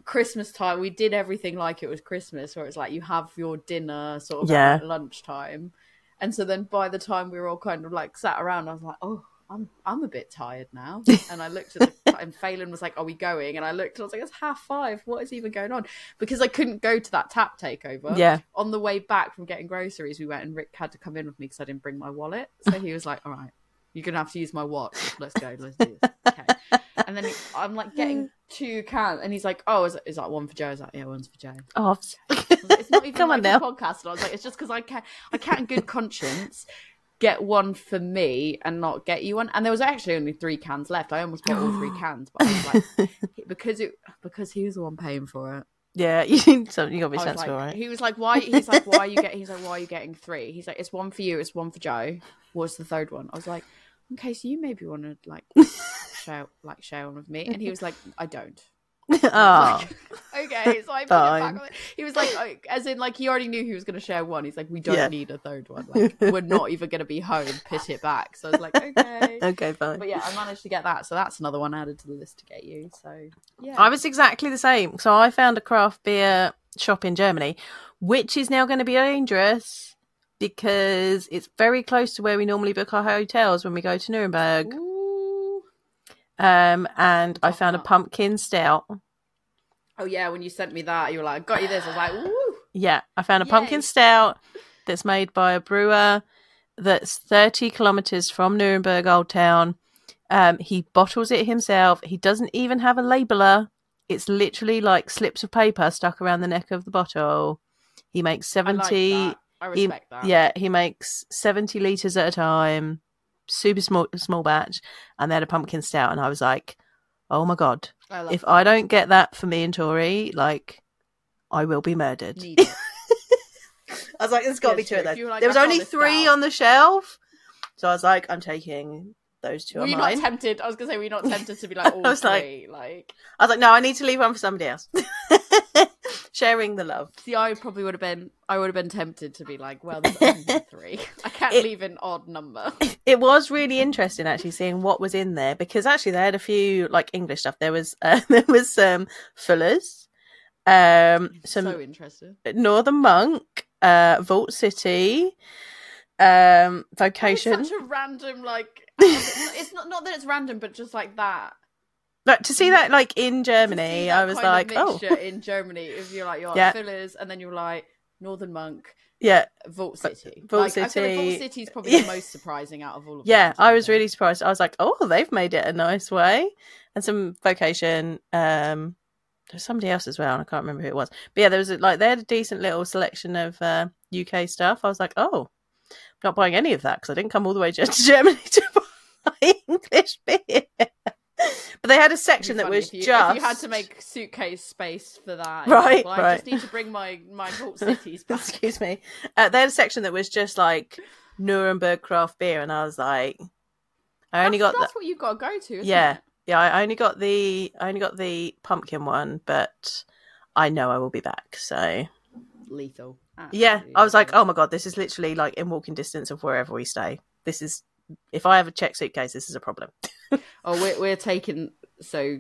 B: Christmas time, we did everything like it was Christmas, where it's like you have your dinner sort of
A: Yeah.
B: at lunchtime, and so then by the time we were all kind of like sat around, I was like, oh, I'm I'm a bit tired now. And I looked at the and Phelan was like, are we going? And I looked and I was like, it's half five. What is even going on? Because I couldn't go to that tap takeover.
A: Yeah.
B: On the way back from getting groceries, we went and Rick had to come in with me because I didn't bring my wallet. So he was like, all right, you're gonna have to use my watch. Let's go. Let's do this. Okay. And then I'm like getting two cans, and he's like, "Oh, is, is that one for Joe?" I was like, "Yeah, one's for Joe."
A: Oh,
B: like, it's not even
A: Come
B: like
A: on now.
B: podcast. And I was like, it's just because I can't, I can't in good conscience get one for me and not get you one. And there was actually only three cans left. I almost bought all three cans, but I was like, because it because he was the one paying for it.
A: yeah, you, so you got to be sensible,
B: like,
A: right?
B: He was like, why? He's like, why are you getting? He's like, why are you getting three? He's like, it's one for you, it's one for Joe. What's the third one? I was like, in case you maybe want to like share like share one with me. And he was like, I don't.
A: oh,
B: okay, so I put it
A: Fine.
B: back on. He was like, oh, as in, like he already knew he was going to share one. He's like, we don't
A: Yeah.
B: need a third one. Like, we're not even going to be home. Put it back. So I was like, okay.
A: okay, fine.
B: But yeah, I managed to get that. So that's another one added to the list to get you. So yeah,
A: I was exactly the same. So I found a craft beer shop in Germany, which is now going to be dangerous because it's very close to where we normally book our hotels when we go to Nuremberg.
B: Ooh.
A: Um, and I found a pumpkin stout.
B: Oh yeah, when you sent me that, you were like, I "Got you this." I was like, "Woo!"
A: Yeah, I found a
B: Yay.
A: pumpkin stout that's made by a brewer that's 30 kilometers from Nuremberg Old Town. Um, he bottles it himself. He doesn't even have a labeler. It's literally like slips of paper stuck around the neck of the bottle. He makes
B: I like
A: 70
B: that. I
A: he-
B: that.
A: yeah, he makes 70 liters at a time, super small small batch, and they had a pumpkin stout and I was like, "Oh my god,
B: I
A: if
B: that.
A: I don't get that for me and Tori, like I will be murdered." I was like, there's got to
B: Yeah,
A: be two
B: sure.
A: of those.
B: If you were like,
A: there was only three on the shelf. So I was like, I'm taking those two
B: Were you
A: mine.
B: not tempted? I was gonna say, were you not tempted to be like all
A: I was like-
B: Like,
A: I was like, no, I need to leave one for somebody else. Sharing the love.
B: see, I probably would have been, I would have been tempted to be like, well, there's three. I can't
A: It-
B: leave an odd number.
A: It was really interesting actually seeing what was in there because actually they had a few like English stuff. There was uh, there was some Fullers, um, some
B: so interested.
A: Northern Monk, uh, Vault City, um, Vocation.
B: such a random like. it's not not that it's random, but just like that.
A: Like to see that like in Germany,
B: that
A: I was like, oh,
B: in Germany. If you're like you're
A: Yeah.
B: like Fullers, and then you're like Northern Monk,
A: yeah,
B: Vault City.
A: Vault
B: like, I feel like
A: City-
B: Vault City is probably
A: Yeah.
B: the most surprising out of all of
A: yeah.
B: them.
A: I was really surprised. I was like, oh, they've made it a nice way, and some Vocation. Um, there's somebody else as well, and I can't remember who it was. But yeah, there was a, like they had a decent little selection of uh, UK stuff. I was like, oh, I'm not buying any of that because I didn't come all the way to Germany to buy English beer. but they had a section that was
B: if you,
A: just
B: if you had to make suitcase space for that.
A: Right,
B: well, I
A: right.
B: just need to bring my my Vault Cities back.
A: excuse me. Uh, they had a section that was just like Nuremberg craft beer, and I was like, I only
B: that's,
A: got
B: that's what you've got to go to. Isn't
A: Yeah.
B: it?
A: Yeah, I only got the I only got the pumpkin one, but I know I will be back. So
B: lethal.
A: yeah, I was like, oh my god, this is literally like in walking distance of wherever we stay. This is if I have a check suitcase, this is a problem.
B: oh, we're we're taking so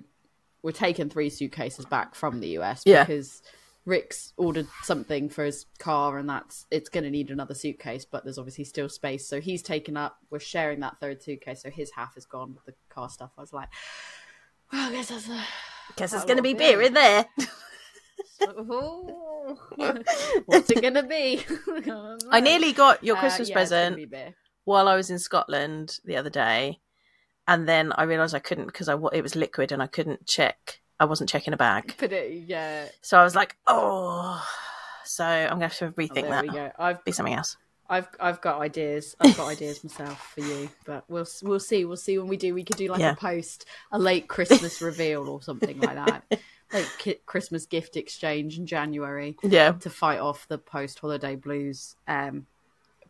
B: we're taking three suitcases back from the US
A: Yeah.
B: because Rick's ordered something for his car and that's it's going to need another suitcase, but there's obviously still space. So he's taken up. We're sharing that third suitcase, so his half is gone with the car stuff. I was like, well, I guess that's a.
A: Guess
B: a
A: going to be beer
B: beer.
A: in there.
B: Oh. What's it gonna be?
A: I nearly got your
B: Uh,
A: Christmas
B: yeah,
A: present while I was in Scotland the other day, and then I realised I couldn't because I it was liquid and I couldn't check. I wasn't checking a bag,
B: But it, yeah,
A: so I was like, oh. So I'm going to have to
B: oh,
A: rethink
B: there
A: that.
B: we go. I've
A: Be something else.
B: I've I've got ideas. I've got ideas myself for you, but we'll we'll see. We'll see when we do. We could do like
A: Yeah.
B: a post, a late Christmas reveal or something like that, like ki- Christmas gift exchange in January
A: Yeah.
B: to fight off the post holiday blues. Um,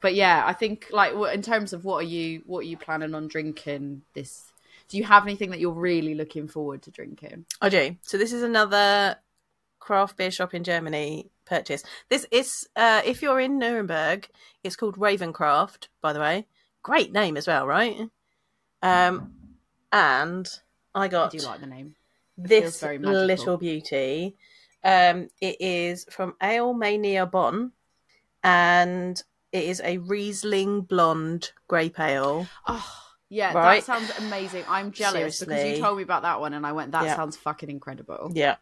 B: but yeah, I think like in terms of what are you what are you planning on drinking this? Do you have anything that you're really looking forward to drinking?
A: I do. So this is another craft beer shop in Germany purchase. This is uh if you're in Nuremberg, it's called Ravencraft, by the way. Great name as well, right? Um and I
B: I
A: got
B: do like the name.
A: this
B: very
A: little beauty. Um it is from Ale Mania Bonn and it is a Riesling blonde grape ale.
B: Oh, yeah,
A: Right.
B: that sounds amazing. I'm jealous because you told me about that one and I went, that
A: Yeah.
B: sounds fucking incredible.
A: Yeah.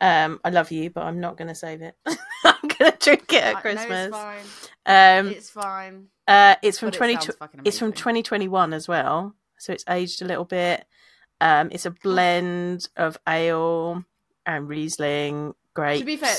A: Um, I love you, but I'm not going to save it. I'm going to drink it at Christmas.
B: No, it's fine.
A: Um,
B: it's fine.
A: uh, it's from
B: But it
A: twenty.
B: sounds
A: It's from 2021 as well, so it's aged a little bit. Um, it's a blend of ale and Riesling grapes.
B: To be fair,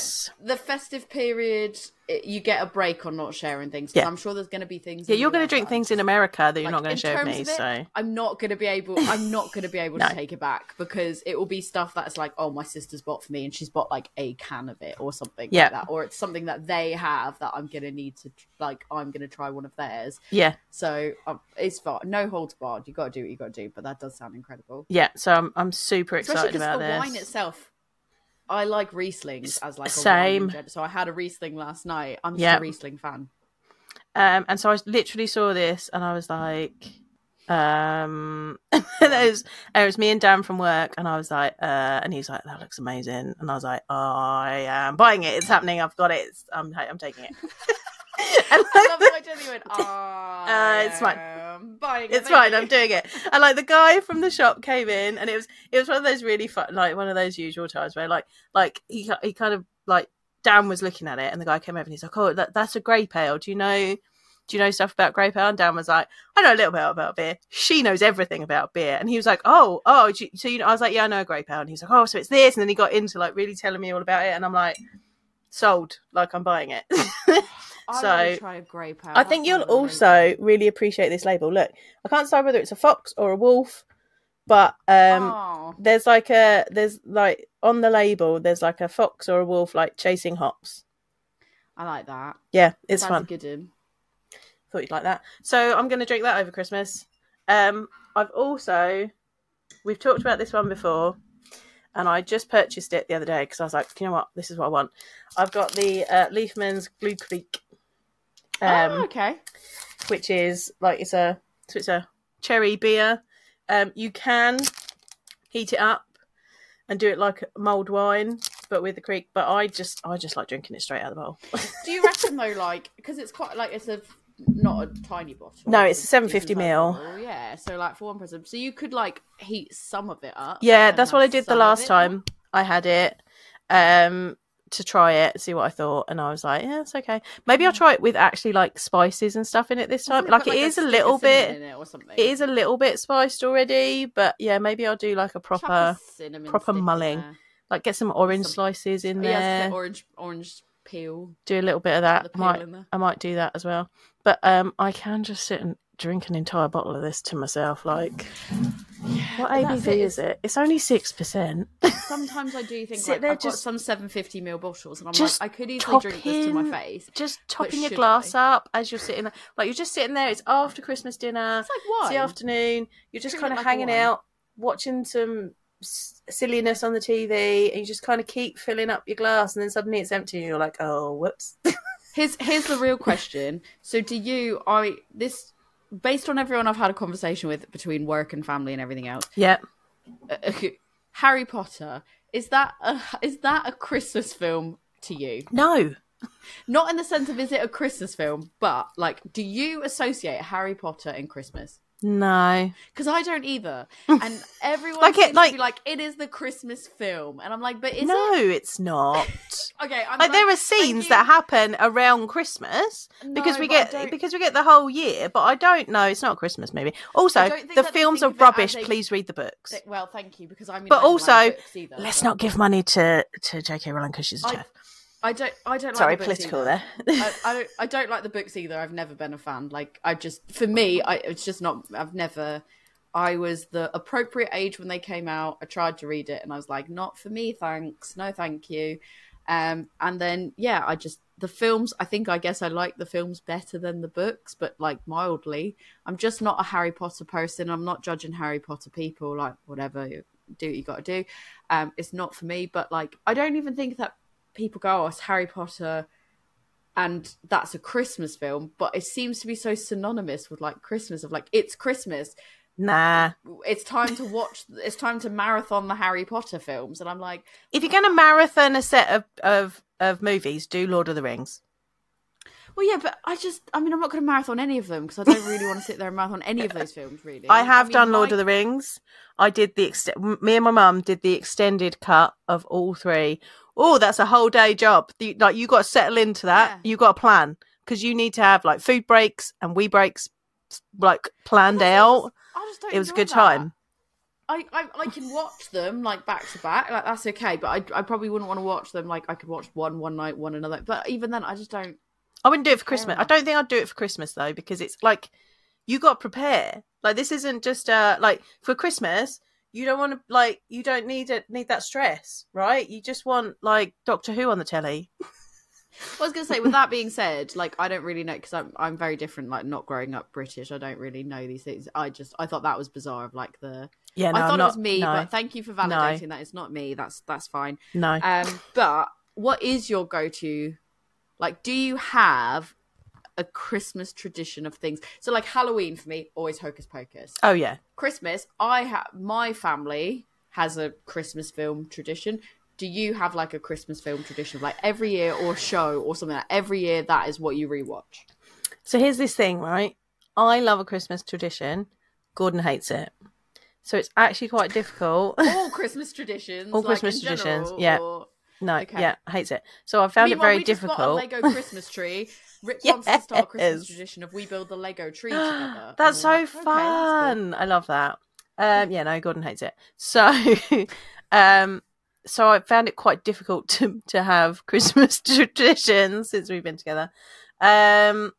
B: the festive period, it, you get a break on not sharing things.
A: Yeah.
B: I'm sure there's going to be things.
A: yeah, you're going to drink things in America that you're
B: like,
A: not going to share with me.
B: it,
A: So
B: I'm not going to be able. I'm not going to be able
A: No.
B: to take it back because it will be stuff that's like, oh, my sister's bought for me, and she's bought like a can of it or something
A: Yeah.
B: like that, or it's something that they have that I'm going to need to like. I'm going to try one of theirs.
A: yeah,
B: So um, it's fine. No holds barred. You got to do what you got to do. But that does sound incredible,
A: yeah. So I'm I'm super
B: especially
A: excited about
B: the
A: this.
B: wine itself. I like Rieslings as like a
A: Same.
B: So I had a Riesling last night. I'm just
A: Yeah.
B: a Riesling fan.
A: Um, and so I literally saw this and I was like, um, it was, it was me and Dan from work, and I was like, uh, and he's like, that looks amazing, and I was like, I am buying it. It's happening. I've got it. It's, I'm, I'm taking it. and
B: I love the way Jenny.
A: Uh, it's fine.
B: I'm buying it,
A: it's fine. I'm doing it. And like the guy from the shop came in, and it was it was one of those really fun, like one of those usual times where like like he he kind of like Dan was looking at it, and the guy came over and he's like, oh, that, that's a grape ale. Do you know? Do you know stuff about grape ale? And Dan was like, I know a little bit about beer. She knows everything about beer. And he was like, Oh, oh, do you- so you know? I was like, Yeah, I know a grape ale. And he's like, Oh, so it's this. And then he got into like really telling me all about it, and I'm like, sold. Like I'm buying it.
B: I
A: So,
B: try a ale.
A: I think you'll also really appreciate this label. Look, I can't decide whether it's a fox or a wolf, but um,
B: Oh,
A: there's like a there's like on the label there's like a fox or a wolf like chasing hops.
B: I like that.
A: Yeah, it's
B: That's
A: fun.
B: A good one.
A: Thought you'd like that. So I'm going to drink that over Christmas. Um, I've also we've talked about this one before, and I just purchased it the other day because I was like, you know what, this is what I want. I've got the uh, Leafman's Glue Creek, um,
B: oh, okay.
A: which is like it's a so it's a cherry beer. Um, you can heat it up and do it like mulled wine, but with the kriek. But I just I just like drinking it straight out of the bowl.
B: Do you reckon though, like, because it's quite like it's a not a tiny bottle.
A: No, it's a 750
B: decent-sized bottle, Yeah, so like for one person, so you could like heat some of it up.
A: Yeah, that's what I did the last time I had it. Um to try it, see what I thought, and I was like, yeah, it's okay. Maybe I'll try it with actually like spices and stuff in it this time. Like it is a little bit
B: it
A: it is a little bit spiced already, but yeah, maybe I'll do like a proper
B: a
A: proper mulling. like get some orange
B: Some-
A: slices in
B: Oh, yeah,
A: there.
B: some orange orange peel.
A: do a little bit of that. I might. I might do that as well. But um I can just sit and drink an entire bottle of this to myself. Like what ABV
B: it,
A: is it? It's only six percent.
B: Sometimes I do think like I've got
A: just-
B: some 750 ml bottles, and I'm like, I could easily drink this to my face.
A: just topping your glass
B: I?
A: up as you're sitting there. Like you're just sitting there. It's after Christmas dinner.
B: It's like
A: It's the afternoon. You're just kind of
B: like
A: hanging
B: wine.
A: out, watching some s- silliness on the TV, and you just kind of keep filling up your glass, and then suddenly it's empty, and you're like, oh, whoops.
B: Here's here's the real question. So do you? I this based on everyone I've had a conversation with between work and family and everything else,
A: Yeah.
B: uh, Harry Potter is that a, is that a Christmas film to you?
A: No.
B: Not in the sense of is it a Christmas film, but like, do you associate Harry Potter and Christmas?
A: No.
B: Because I don't either, and everyone
A: Like it- like-
B: like, it is the Christmas film, and I'm like, but is
A: no,
B: it?
A: it's not.
B: Okay, I'm
A: like
B: glad-
A: there are scenes that happen around Christmas because
B: No,
A: we get because we get the whole year, but I don't know. It's not a Christmas movie. Also,
B: I don't think
A: the films are
B: of it as
A: rubbish.
B: a-
A: Please read the books.
B: Well, thank you, because I'm.
A: But also,
B: either,
A: Let's
B: but-
A: not give money to to J.K. Rowling because she's a
B: I-
A: chef.
B: I don't. I don't.
A: Sorry,
B: like the books
A: political
B: either.
A: there.
B: I, I don't. I don't like the books either. I've never been a fan. Like I just, for me, I it's just not. I've never. I was the appropriate age when they came out. I tried to read it, and I was like, not for me, thanks. No, thank you. Um, and then yeah, I just the films. I think I guess I like the films better than the books, but like mildly. I'm just not a Harry Potter person. I'm not judging Harry Potter people. Like whatever, do what you got to do. Um, it's not for me. But like, I don't even think that people go, "Oh, it's Harry Potter." And that's a Christmas film, but it seems to be so synonymous with like Christmas of like it's Christmas,
A: Nah.
B: it's time to watch it's time to marathon the harry potter films and i'm like
A: If you're going to marathon a set of, of of movies, do Lord of the Rings.
B: well yeah but i just i mean i'm not going to marathon any of them because i don't really want to sit there and marathon any of those films really
A: I have
B: mean,
A: done Lord
B: my-
A: of the Rings. I did the m- me and my mum did the extended cut of all three. Oh, that's a whole day job. The, like you got to settle into that.
B: Yeah.
A: You got a plan because you need to have like food breaks and wee breaks, like planned
B: That's
A: out.
B: just- I just don't
A: It was a good
B: that.
A: time.
B: I, I I can watch them like back to back, like that's okay. But I I probably wouldn't want to watch them like I could watch one one night, one another. But even then, I just don't.
A: I wouldn't do it for Christmas. I don't think I'd do it for Christmas though, because it's like you got to prepare. Like this isn't just uh like for Christmas. You don't want to like you don't need it need that stress, right? You just want like Doctor Who on the telly.
B: I was gonna say, with that being said, like I don't really know because I'm I'm very different. Like not growing up British, I don't really know these things. I just I thought that was bizarre. Of like the
A: Yeah, no,
B: I thought
A: not,
B: it was me,
A: no,
B: but thank you for validating that it's not me. That's that's fine.
A: no.
B: Um, but what is your go to? Like, do you have a Christmas tradition of things? So, like Halloween for me, always Hocus Pocus.
A: oh yeah,
B: Christmas, I have my family has a Christmas film tradition. Do you have like a Christmas film tradition, like every year or show or something? Like every year, that is what you rewatch.
A: So here's this thing, right? I love a Christmas tradition. Gordon hates it. So it's actually quite difficult.
B: All Christmas traditions,
A: All
B: like,
A: Christmas traditions,
B: general,
A: yeah.
B: or-
A: no,
B: Okay.
A: yeah, hates it. So I found it
B: Meanwhile,
A: very
B: we just got a
A: difficult.
B: Lego Christmas tree. Rick wants to start a Christmas tradition of we build the Lego tree together.
A: That's so
B: And we're okay, cool.
A: fun. I love that. Um, yeah, no, Gordon hates it. So, um, so I found it quite difficult to to have Christmas traditions since we've been together. Um,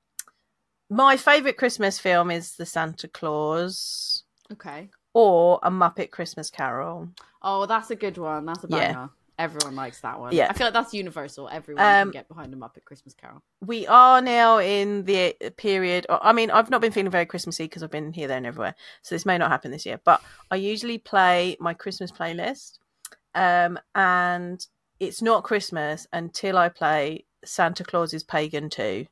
A: my favorite Christmas film is The Santa Claus
B: Okay.
A: or A Muppet Christmas Carol.
B: Oh, that's a good one. That's a
A: Yeah.
B: Everyone likes that one.
A: Yeah.
B: I feel like that's universal. Everyone
A: Um,
B: can get behind a Muppet Christmas Carol.
A: we are now in the period i mean i've not been feeling very christmassy because i've been here there and everywhere so this may not happen this year but i usually play my christmas playlist um and it's not christmas until i play santa claus's pagan 2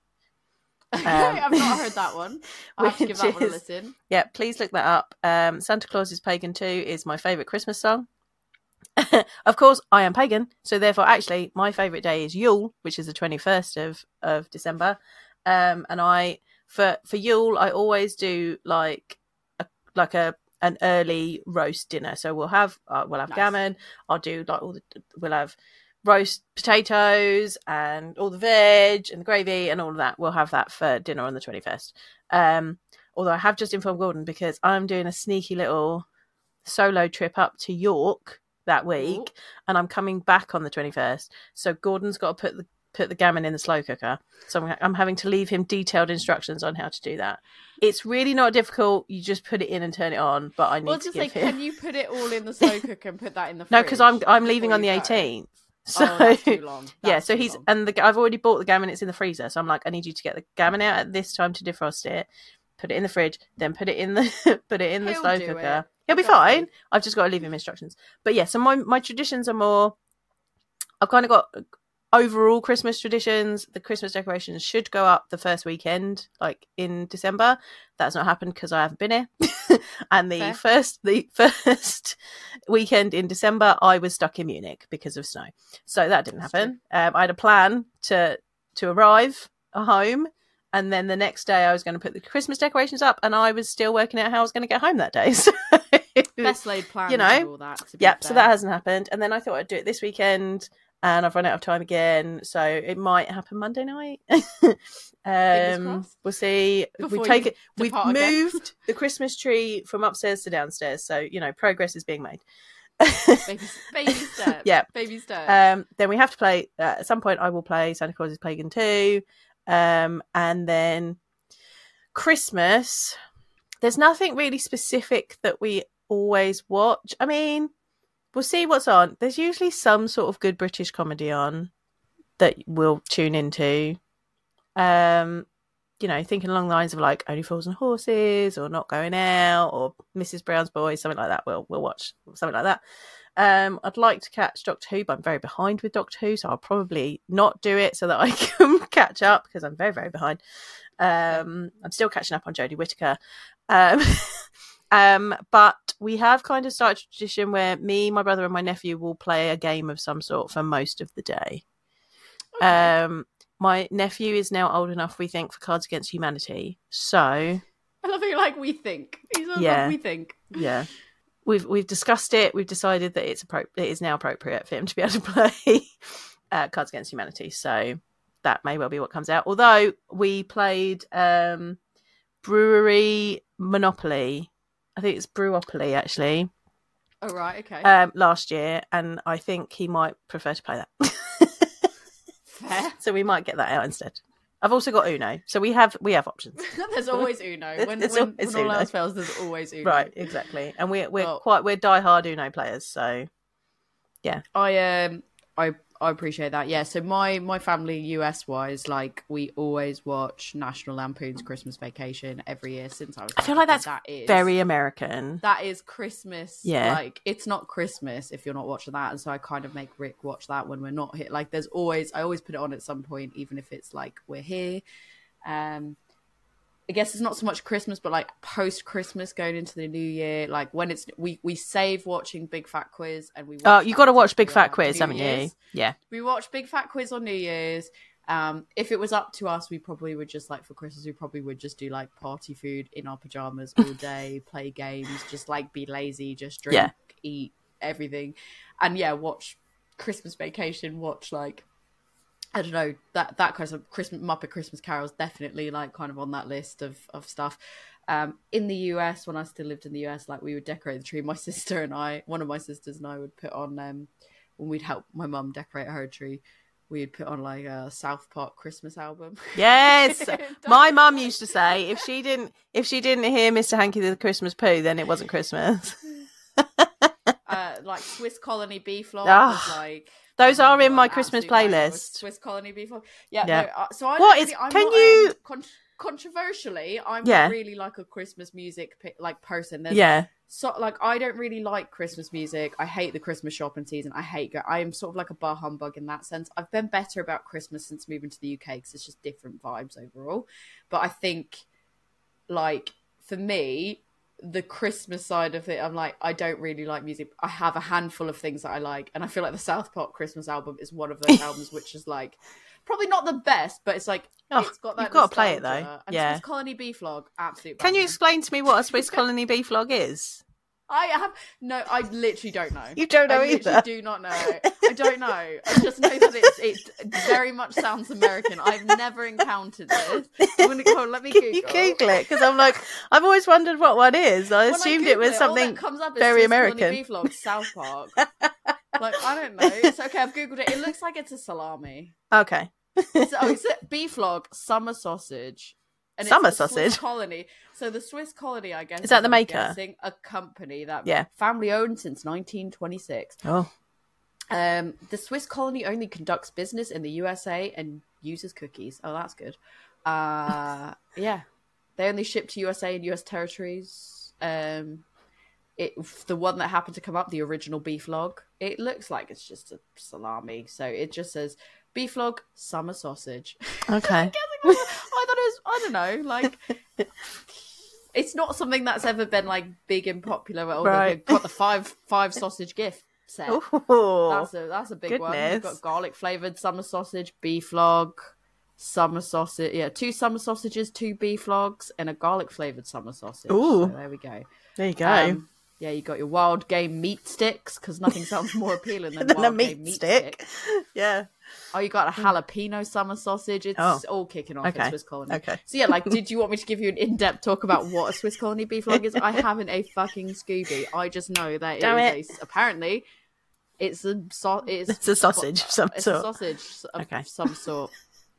B: I've not heard that one. I have to give that one a listen.
A: yeah please look that up um santa is pagan 2 is my favorite christmas song of course i am pagan so therefore actually my favorite day is yule which is the 21st of of december. Um and i for for yule i always do like a like a an early roast dinner. So we'll have uh, we'll have
B: Nice.
A: gammon i'll do like all the we'll have roast potatoes and all the veg and the gravy and all of that. We'll have that for dinner on the 21st um although i have just informed gordon because i'm doing a sneaky little solo trip up to york that week
B: Ooh.
A: and i'm coming back on the 21st so gordon's got to put the put the gammon in the slow cooker so I'm, I'm having to leave him detailed instructions on how to do that it's really not difficult you just put it in and turn it on but i need
B: Well, was
A: to
B: just
A: give
B: like,
A: him
B: can you put it all in the slow cooker and put that in the
A: no because i'm i'm leaving on the
B: you go?
A: 18th so
B: oh, that's too long.
A: yeah so he's
B: long.
A: and the i've already bought the gammon it's in the freezer so i'm like i need you to get the gammon out at this time to defrost it put it in the fridge then put it in the put it in the
B: He'll
A: slow cooker
B: it.
A: He'll be fine i've just got to leave him instructions but yeah so my my traditions are more i've kind of got overall Christmas traditions, the Christmas decorations should go up the first weekend, like in December. That's not happened because I haven't been here. and the
B: Fair.
A: first the first weekend in December, I was stuck in Munich because of snow, so that didn't
B: That's
A: happen. Um, I had a plan to to arrive home. And then the next day, I was going to put the Christmas decorations up, and I was still working out how I was going to get home that day. So
B: Best laid plan.
A: You know,
B: all that.
A: Yep, so that hasn't happened. And then I thought I'd do it this weekend, and I've run out of time again. So it might happen Monday night. um, we'll see.
B: Before
A: we've taken, we've
B: again.
A: moved the Christmas tree from upstairs to downstairs. So you know, progress is being made.
B: baby, baby step.
A: Yeah.
B: baby step.
A: um, then we have to play. Uh, at some point, I will play Santa Claus is Pagan too, um, and then Christmas. There's nothing really specific that we always watch. I mean, we'll see what's on. There's usually some sort of good British comedy on that we'll tune into. Um, you know, thinking along the lines of like Only Fools and Horses or Not Going Out or Mrs. Brown's Boys, something like that. We'll we'll watch something like that. Um, I'd like to catch Doctor Who, but I'm very behind with Doctor Who, so I'll probably not do it so that I can catch up because I'm very very behind. Um, I'm still catching up on Jodie Whittaker. Um, um, but we have kind of started a tradition where me, my brother, and my nephew will play a game of some sort for most of the day.
B: Okay.
A: Um, my nephew is now old enough, we think, for Cards Against Humanity. So
B: I love it. Like we think. He's all
A: Yeah.
B: like we think.
A: yeah, we've we've discussed it. We've decided that it's appro- it is now appropriate for him to be able to play uh, Cards Against Humanity. So that may well be what comes out. Although we played um, Brewery Monopoly, I think it's Brewopoly actually,
B: Oh right. Okay.
A: um, last year, and I think he might prefer to play that.
B: Fair.
A: so we might get that out instead. I've also got Uno, so we have we have options.
B: there's always Uno. When,
A: There's
B: when, when all
A: Uno.
B: else fails, there's always Uno.
A: Right, exactly. And we're we're
B: Well-
A: quite we're diehard Uno players, so yeah.
B: I um I I appreciate that. Yeah. So my my family US wise, like we always watch National Lampoon's Christmas Vacation every year since I was.
A: I feel like that's
B: that is
A: very American.
B: that is Christmas.
A: Yeah.
B: Like it's not Christmas if you're not watching that, and so I kind of make Rick watch that when we're not here. Like there's always I always put it on at some point, even if it's like we're here. Um, I guess it's not so much Christmas, but like post Christmas going into the new year, like when it's we we save watching Big Fat Quiz and we.
A: Oh, you got to watch Big Fat Quiz, haven't
B: Year's.
A: you? Yeah.
B: We watch Big Fat Quiz on New Year's. Um, if it was up to us, we probably would just like for Christmas, we probably would just do like party food in our pajamas all day, play games, just like be lazy, just drink,
A: Yeah.
B: eat everything, and yeah, watch Christmas Vacation, watch like I don't know that that kind of Christmas Muppet Christmas carols definitely like kind of on that list of of stuff. Um, in the US, when I still lived in the US, like we would decorate the tree. My sister and I, one of my sisters and I, would put on um, when we'd help my mum decorate her tree. We'd put on like a South Park Christmas album.
A: Yes. My mum used to say if she didn't if she didn't hear Mr. Hanky the Christmas poo, then it wasn't Christmas.
B: uh, like Swiss Colony Beef Log
A: Ah,
B: was like
A: those are in my Christmas
B: absolute banger was
A: playlist.
B: Swiss Colony Beef Yeah,
A: Yeah.
B: No, uh, so I
A: What is-
B: I'm
A: can
B: not,
A: you-
B: um, con- controversially, I'm
A: Yeah.
B: really like a Christmas music like person. There's
A: Yeah.
B: so like I don't really like Christmas music. I hate the Christmas shopping season. I hate go. I am sort of like a bar humbug in that sense. I've been better about Christmas since moving to the UK because it's just different vibes overall. But I think, like for me, the Christmas side of it, I'm like I don't really like music. I have a handful of things that I like, and I feel like the South Park Christmas album is one of those albums which is like probably not the best, but it's like
A: Oh,
B: it's got that.
A: you've gotta play it, though.
B: And
A: Yeah.
B: Colony Beef Log, absolutely.
A: Can you explain to me what a Swiss colony beef log is?
B: I have no. I literally don't know.
A: You don't know
B: I
A: either.
B: do not know. I don't know. I just know that it's it very much sounds American. I've never encountered this. I'm gonna go. Let me Google.
A: you Google it? Because I'm like, I've always wondered what one is. I
B: When
A: assumed it
B: Google
A: was something.
B: that comes up
A: very American.
B: Beef log, South Park. like I don't know. It's okay. I've googled it. It looks like it's a salami.
A: Okay.
B: It's, oh, it's a beef log, summer sausage. And
A: Summer
B: the Swiss
A: sausage?
B: colony. So the Swiss colony, I guess,
A: Is that the
B: I'm
A: maker?
B: guessing, a company that
A: Yeah.
B: family owned since 1926.
A: Oh.
B: Um, the Swiss colony only conducts business in the USA and uses cookies. Oh, that's good. Uh, yeah, they only ship to USA and US territories. Um, it the one that happened to come up, the original beef log. It looks like it's just a salami, so it just says beef log, summer sausage.
A: Okay.
B: I thought it was, I don't know, like it's not something that's ever been like big and popular. Or
A: Right.
B: they've got the five five sausage gift set.
A: Ooh.
B: That's a that's a big one. You've got garlic flavored summer sausage, beef log, summer sausage. Yeah, two summer sausages, two beef logs, and a garlic flavored summer sausage.
A: Ooh.
B: So there we go.
A: there you go.
B: Um, yeah, you got your wild game meat sticks because nothing sounds more appealing than,
A: Than a meat
B: game meat
A: stick. yeah.
B: Oh, you got a mm. jalapeno summer sausage. It's
A: Oh.
B: all kicking off
A: Okay.
B: at Swiss Colony.
A: Okay.
B: So yeah, like, did you want me to give you an in-depth talk about what a Swiss Colony beef log is? I haven't a fucking Scooby. I just know that it
A: Damn
B: is a, apparently it's a so, it's,
A: It's a sausage of some
B: it's
A: sort.
B: a sausage of
A: Okay.
B: some sort,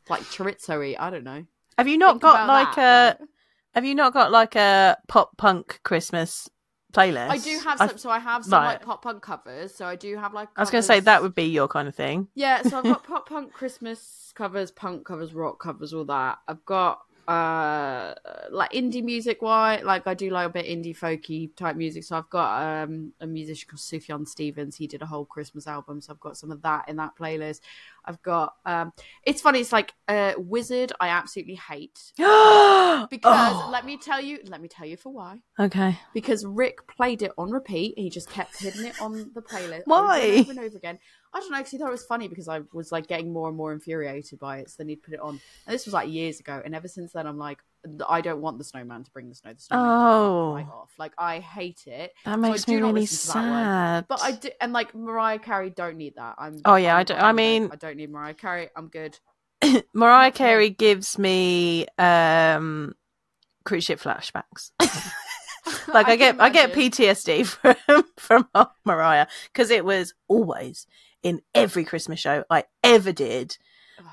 B: like chorizo I don't know.
A: Have you not
B: Think
A: got like
B: that,
A: a? Uh, have you not got like a pop punk Christmas playlist?
B: I do have
A: I-
B: some, so I have some
A: right.
B: like pop punk covers. So I do have like.
A: I was going to say that would be your kind of thing.
B: Yeah, so I've got pop punk Christmas covers, punk covers, rock covers, all that. I've got uh like indie music why like I do like a bit indie folky type music. So I've got um a musician called Sufjan Stevens. He did a whole Christmas album, so I've got some of that in that playlist. I've got um it's funny, it's like uh Wizzard I absolutely hate.
A: because
B: Because let me tell you let me tell you for why.
A: okay,
B: Because Rick played it on repeat. He just kept hitting it on the playlist
A: Why?
B: over and over and over again. I don't know because he thought it was funny because I was like getting more and more infuriated by it. So then he'd put it on, and this was like years ago. And ever since then, I'm like, I don't want the snowman to bring the snow. The snowman
A: Oh.
B: can fuck right off. Like I hate it.
A: that makes
B: do
A: me really
B: listen to that one.
A: sad.
B: But I do, and like Mariah Carey don't need that. I'm.
A: Oh, yeah, I
B: I'm
A: I
B: with it.
A: mean-
B: I don't need Mariah Carey. I'm good.
A: Mariah Carey gives me um cruise ship flashbacks. like I,
B: can
A: get I get. PTSD from from Mariah because it was always in every Christmas show I ever did.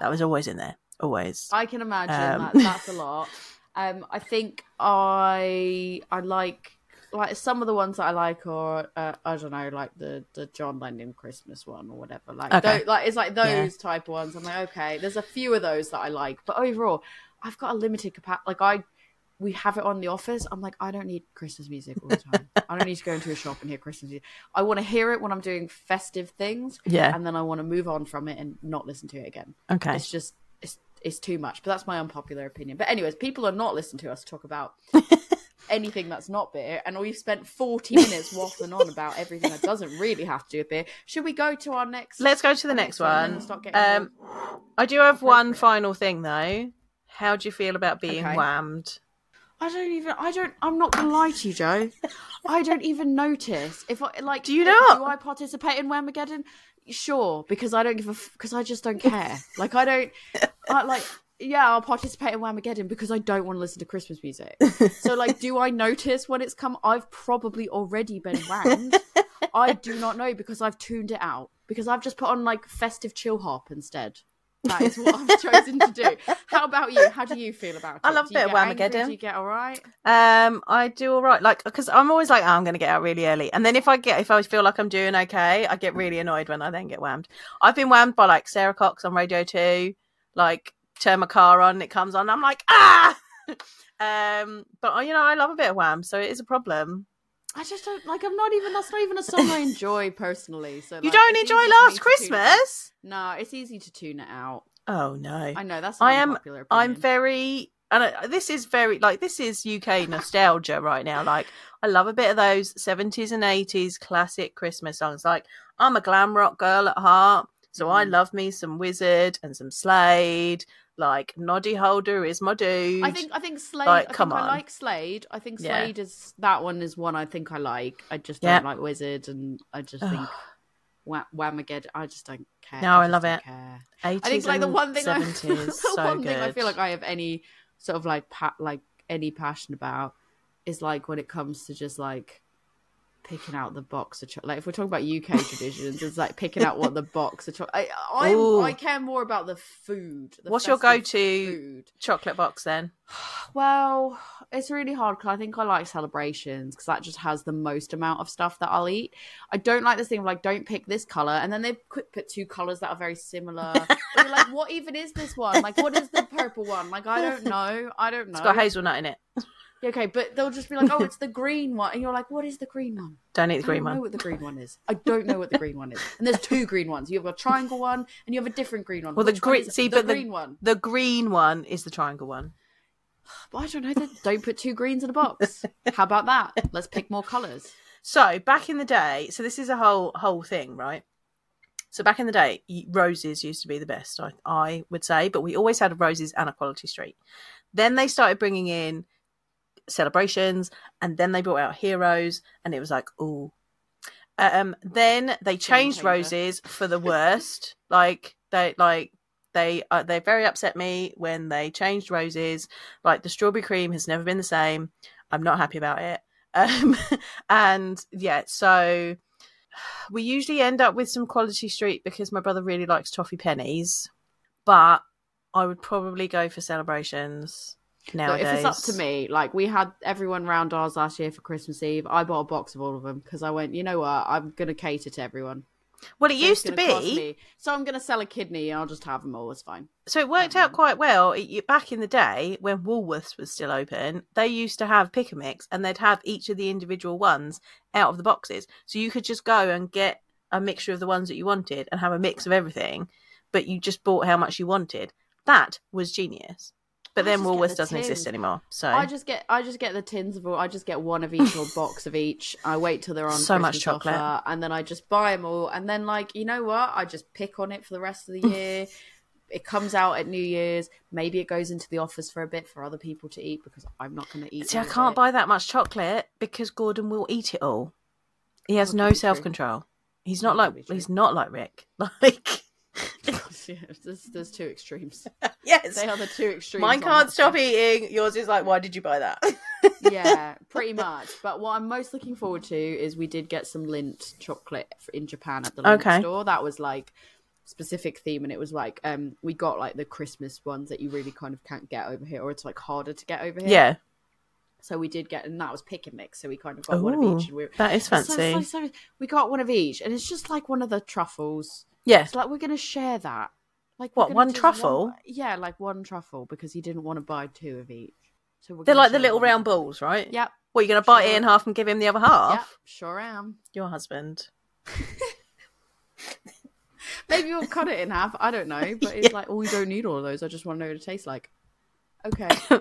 A: That was always in there, always.
B: I can imagine
A: Um,
B: that that's a lot. Um, I think I I like like some of the ones that I like or uh, I don't know like the the John Lennon Christmas one or whatever. Like
A: Okay.
B: like it's like those
A: Yeah.
B: type of ones. I'm like okay, there's a few of those that I like, but overall, I've got a limited capacity. Like I. We have it on the office. I'm like, I don't need Christmas music all the time. I don't need to go into a shop and hear Christmas music. I want to hear it when I'm doing festive things,
A: Yeah.
B: and then I want to move on from it and not listen to it again.
A: Okay.
B: It's just it's it's too much. But that's my unpopular opinion. But anyways, people are not listening to us talk about anything that's not beer, and we've spent forty minutes waffling on about everything that doesn't really have to do with beer. Should we go to our next?
A: Let's go to the next one. Um, I do have one final thing though. How do you feel about being
B: Okay.
A: whammed?
B: I don't even. I don't. I'm not gonna lie to you, Joe. I don't even notice if I like.
A: Do you not?
B: Do I participate in Whamageddon? Sure, because I don't give a. Because I just don't care. like I don't. I, like yeah, I'll participate in Whamageddon because I don't want to listen to Christmas music. So like, do I notice when it's come? I've probably already been whammed. I do not know because I've tuned it out because I've just put on like festive chill hop instead. That is what I've chosen to do. How about you? How do you feel about it?
A: I love a bit of? Whamageddon.
B: Do you get all right?
A: Um, I do all right. Like, because I'm always like, oh, I'm going to get out really early, and then if I get, if I feel like I'm doing okay, I get really annoyed when I then get whammed. I've been whammed by like Sara Cox on Radio Two. Like, turn my car on, it comes on, I'm like, ah. um, but you know, I love a bit of wham, so it is a problem.
B: I just don't like. I'm not even. That's not even a song I enjoy personally. So
A: you don't enjoy
B: easy for me
A: Last
B: to tune it out.
A: Christmas?
B: No, it's easy to tune it out.
A: Oh no,
B: I know that's.
A: I
B: I
A: am-. I'm very, and I, this is very like this is UK nostalgia right now. Like I love a bit of those 70s and 80s classic Christmas songs. Like I'm a glam rock girl at heart, so I
B: Mm.
A: love me some Wizzard and some Slade. Like Noddy Holder is my dude.
B: I think. I think Slade.
A: Like,
B: I
A: come on.
B: I like Slade. I think
A: Yeah.
B: Slade is that one is one I think I like. I just don't like Wizzard, and I just think Wha- Whamageddon. I just don't care.
A: No, I
B: just
A: love it.
B: Care.
A: 80s
B: I think like the one thing I, the
A: so
B: one
A: good.
B: thing I feel like I have any sort of like pa- like any passion about is like when it comes to just like picking out the box of cho- like if we're talking about UK traditions, it's like picking out what the box of cho- I I, I care more about the food. the
A: What's your go-to-
B: food?
A: chocolate box then.
B: Well, it's really hard because I think I like celebrations because that just has the most amount of stuff that I'll eat. I don't like this thing of like, don't pick this color, and then they quick put two colors that are very similar. you're like, what even is this one? Like, what is the purple one? Like, I don't know. I don't know.
A: It's got hazelnut in it.
B: Okay, but they'll just be like, "Oh, it's the green one," and you're like, "What is the green one?"
A: Don't eat the
B: I
A: green
B: don't know
A: one.
B: what the green one is. I don't know what the green one is. And there's two green ones. You have a triangle one, and you have a different green one.
A: Well, the
B: Which one
A: green.
B: is
A: See,
B: the
A: but the
B: green one.
A: the green one is the triangle one.
B: But I don't know. Then don't put two greens in a box. How about that? Let's pick more colors.
A: So back in the day, so this is a whole whole thing, right? So back in the day, roses used to be the best, I, I would say, but we always had roses and a quality street. Then they started bringing in celebrations, and then they brought out heroes, and it was like, ooh. Um, then they changed roses for the worst. like they like they uh, they very upset me when they changed roses. Like the strawberry cream has never been the same. I'm not happy about it. Um, and yeah, so we usually end up with some quality street because my brother really likes toffee pennies, but I would probably go for celebrations Nowadays.
B: if it's up to me, like we had everyone round ours last year for Christmas Eve, I bought a box of all of them because I went, you know what, I'm gonna cater to everyone.
A: well, it
B: So
A: used to be
B: so I'm gonna sell a kidney and I'll just have them all. It's fine.
A: so it worked um, out quite well. It, back in the day when Woolworths was still open, they used to have pick a mix, and they'd have each of the individual ones out of the boxes, so you could just go and get a mixture of the ones that you wanted and have a mix of everything, but you just bought how much you wanted. That was genius. But
B: I
A: then Woolworths
B: the
A: doesn't
B: tins.
A: exist anymore. So
B: I just get I just get the tins of all. I just get one of each or box of each. I wait till they're on
A: So much chocolate.
B: offer, and then I just buy them all. And then like you know what? I just pick on it for the rest of the year. it comes out at New Year's. Maybe it goes into the office for a bit for other people to eat because I'm not going to eat.
A: See, I can't
B: it.
A: buy that much chocolate because Gordon will eat it all. He has no
B: could be true.
A: self control. He's not like
B: could be true.
A: he's not like Rick. Like
B: yeah, there's, there's two extremes.
A: yes,
B: They are the two extremes.
A: mine can't stop eating. Yours is like, why did you buy that?
B: yeah, pretty much. But what I'm most looking forward to is we did get some Lindt chocolate in Japan at the Lindt
A: Okay.
B: store. That was like specific theme, and it was like um we got like the Christmas ones that you really kind of can't get over here, or it's like harder to get over here.
A: yeah,
B: So we did get, and that was pick and mix. So we kind of got one of each, and we were,
A: that is
B: So- so-
A: fancy.
B: so we got one of each, and it's just like one of the truffles.
A: Yeah,
B: It's like we're gonna share that. Like
A: What, one truffle?
B: yeah, like one truffle because he didn't want to buy two of each. So we're
A: they're like the little
B: one.
A: round balls, right?
B: Yep.
A: Well, you're gonna bite it in half and give him the other half.
B: Yep, sure am.
A: Your husband.
B: Maybe we'll cut it in half. I don't know. But it's like, oh, we don't need all of those. I just want to know what it tastes like. Okay.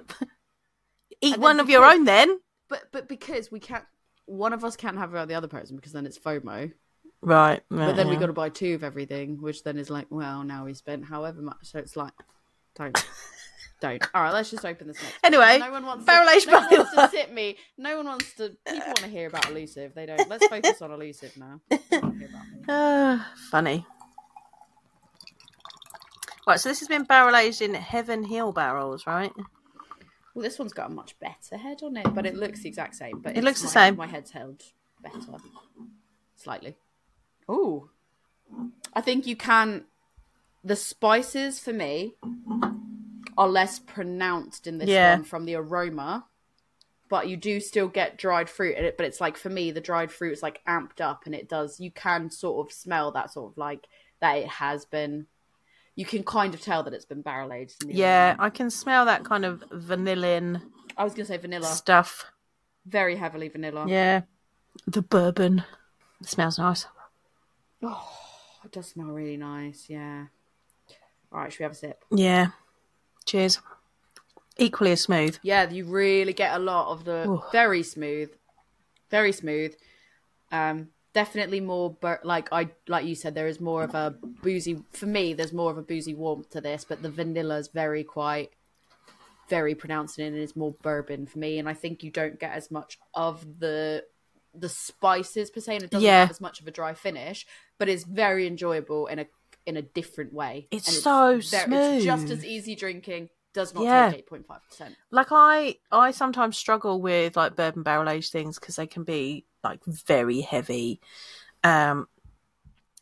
A: Eat one of your own then.
B: but but because we can't, one of us can't have it the other person because then it's FOMO.
A: Right.
B: But then we
A: yeah.
B: got to buy two of everything, which then is like, well, now we spent however much. So it's like, don't. Don't. All right, let's just open this next. one.
A: Anyway,
B: no one wants
A: barrel
B: to,
A: aged
B: no one wants to tip me. No one wants to. People want to hear about elusive. They don't. Let's focus on elusive now. They don't wanna hear about me.
A: Ah, funny. Right, so this has been barrel aged in Heaven Hill barrels, right?
B: Well, this one's got a much better head on it, but it looks the exact same. But
A: It looks the
B: my-
A: same.
B: My head's held better, slightly. Ooh, I think you can. The spices for me are less pronounced in this
A: Yeah.
B: one from the aroma, but you do still get dried fruit in it. But it's like for me, the dried fruit is like amped up, and it does. You can sort of smell that sort of like that it has been. You can kind of tell that it's been barrel aged.
A: Yeah,
B: aroma.
A: I can smell that kind of vanillin
B: I was gonna say vanilla.
A: stuff.
B: very heavily vanilla.
A: Yeah. The bourbon. It smells nice.
B: Oh, it does smell really nice. Yeah. All right, should we have a sip?
A: Yeah. Cheers. Equally as smooth.
B: Yeah, you really get a lot of the
A: Ooh.
B: very smooth, very smooth. Um, definitely more but like I like you said. There is more of a boozy for me. There's more of a boozy warmth to this, but the vanilla is very quite very pronounced in it and it's more bourbon for me. And I think you don't get as much of the the spices per se, and it doesn't
A: Yeah.
B: have as much of a dry finish, but it's very enjoyable in a in a different way.
A: It's
B: And
A: so
B: It's just as easy drinking. Does not
A: Yeah.
B: take eight point five percent.
A: Like I I sometimes struggle with like bourbon barrel aged things because they can be like very heavy. Um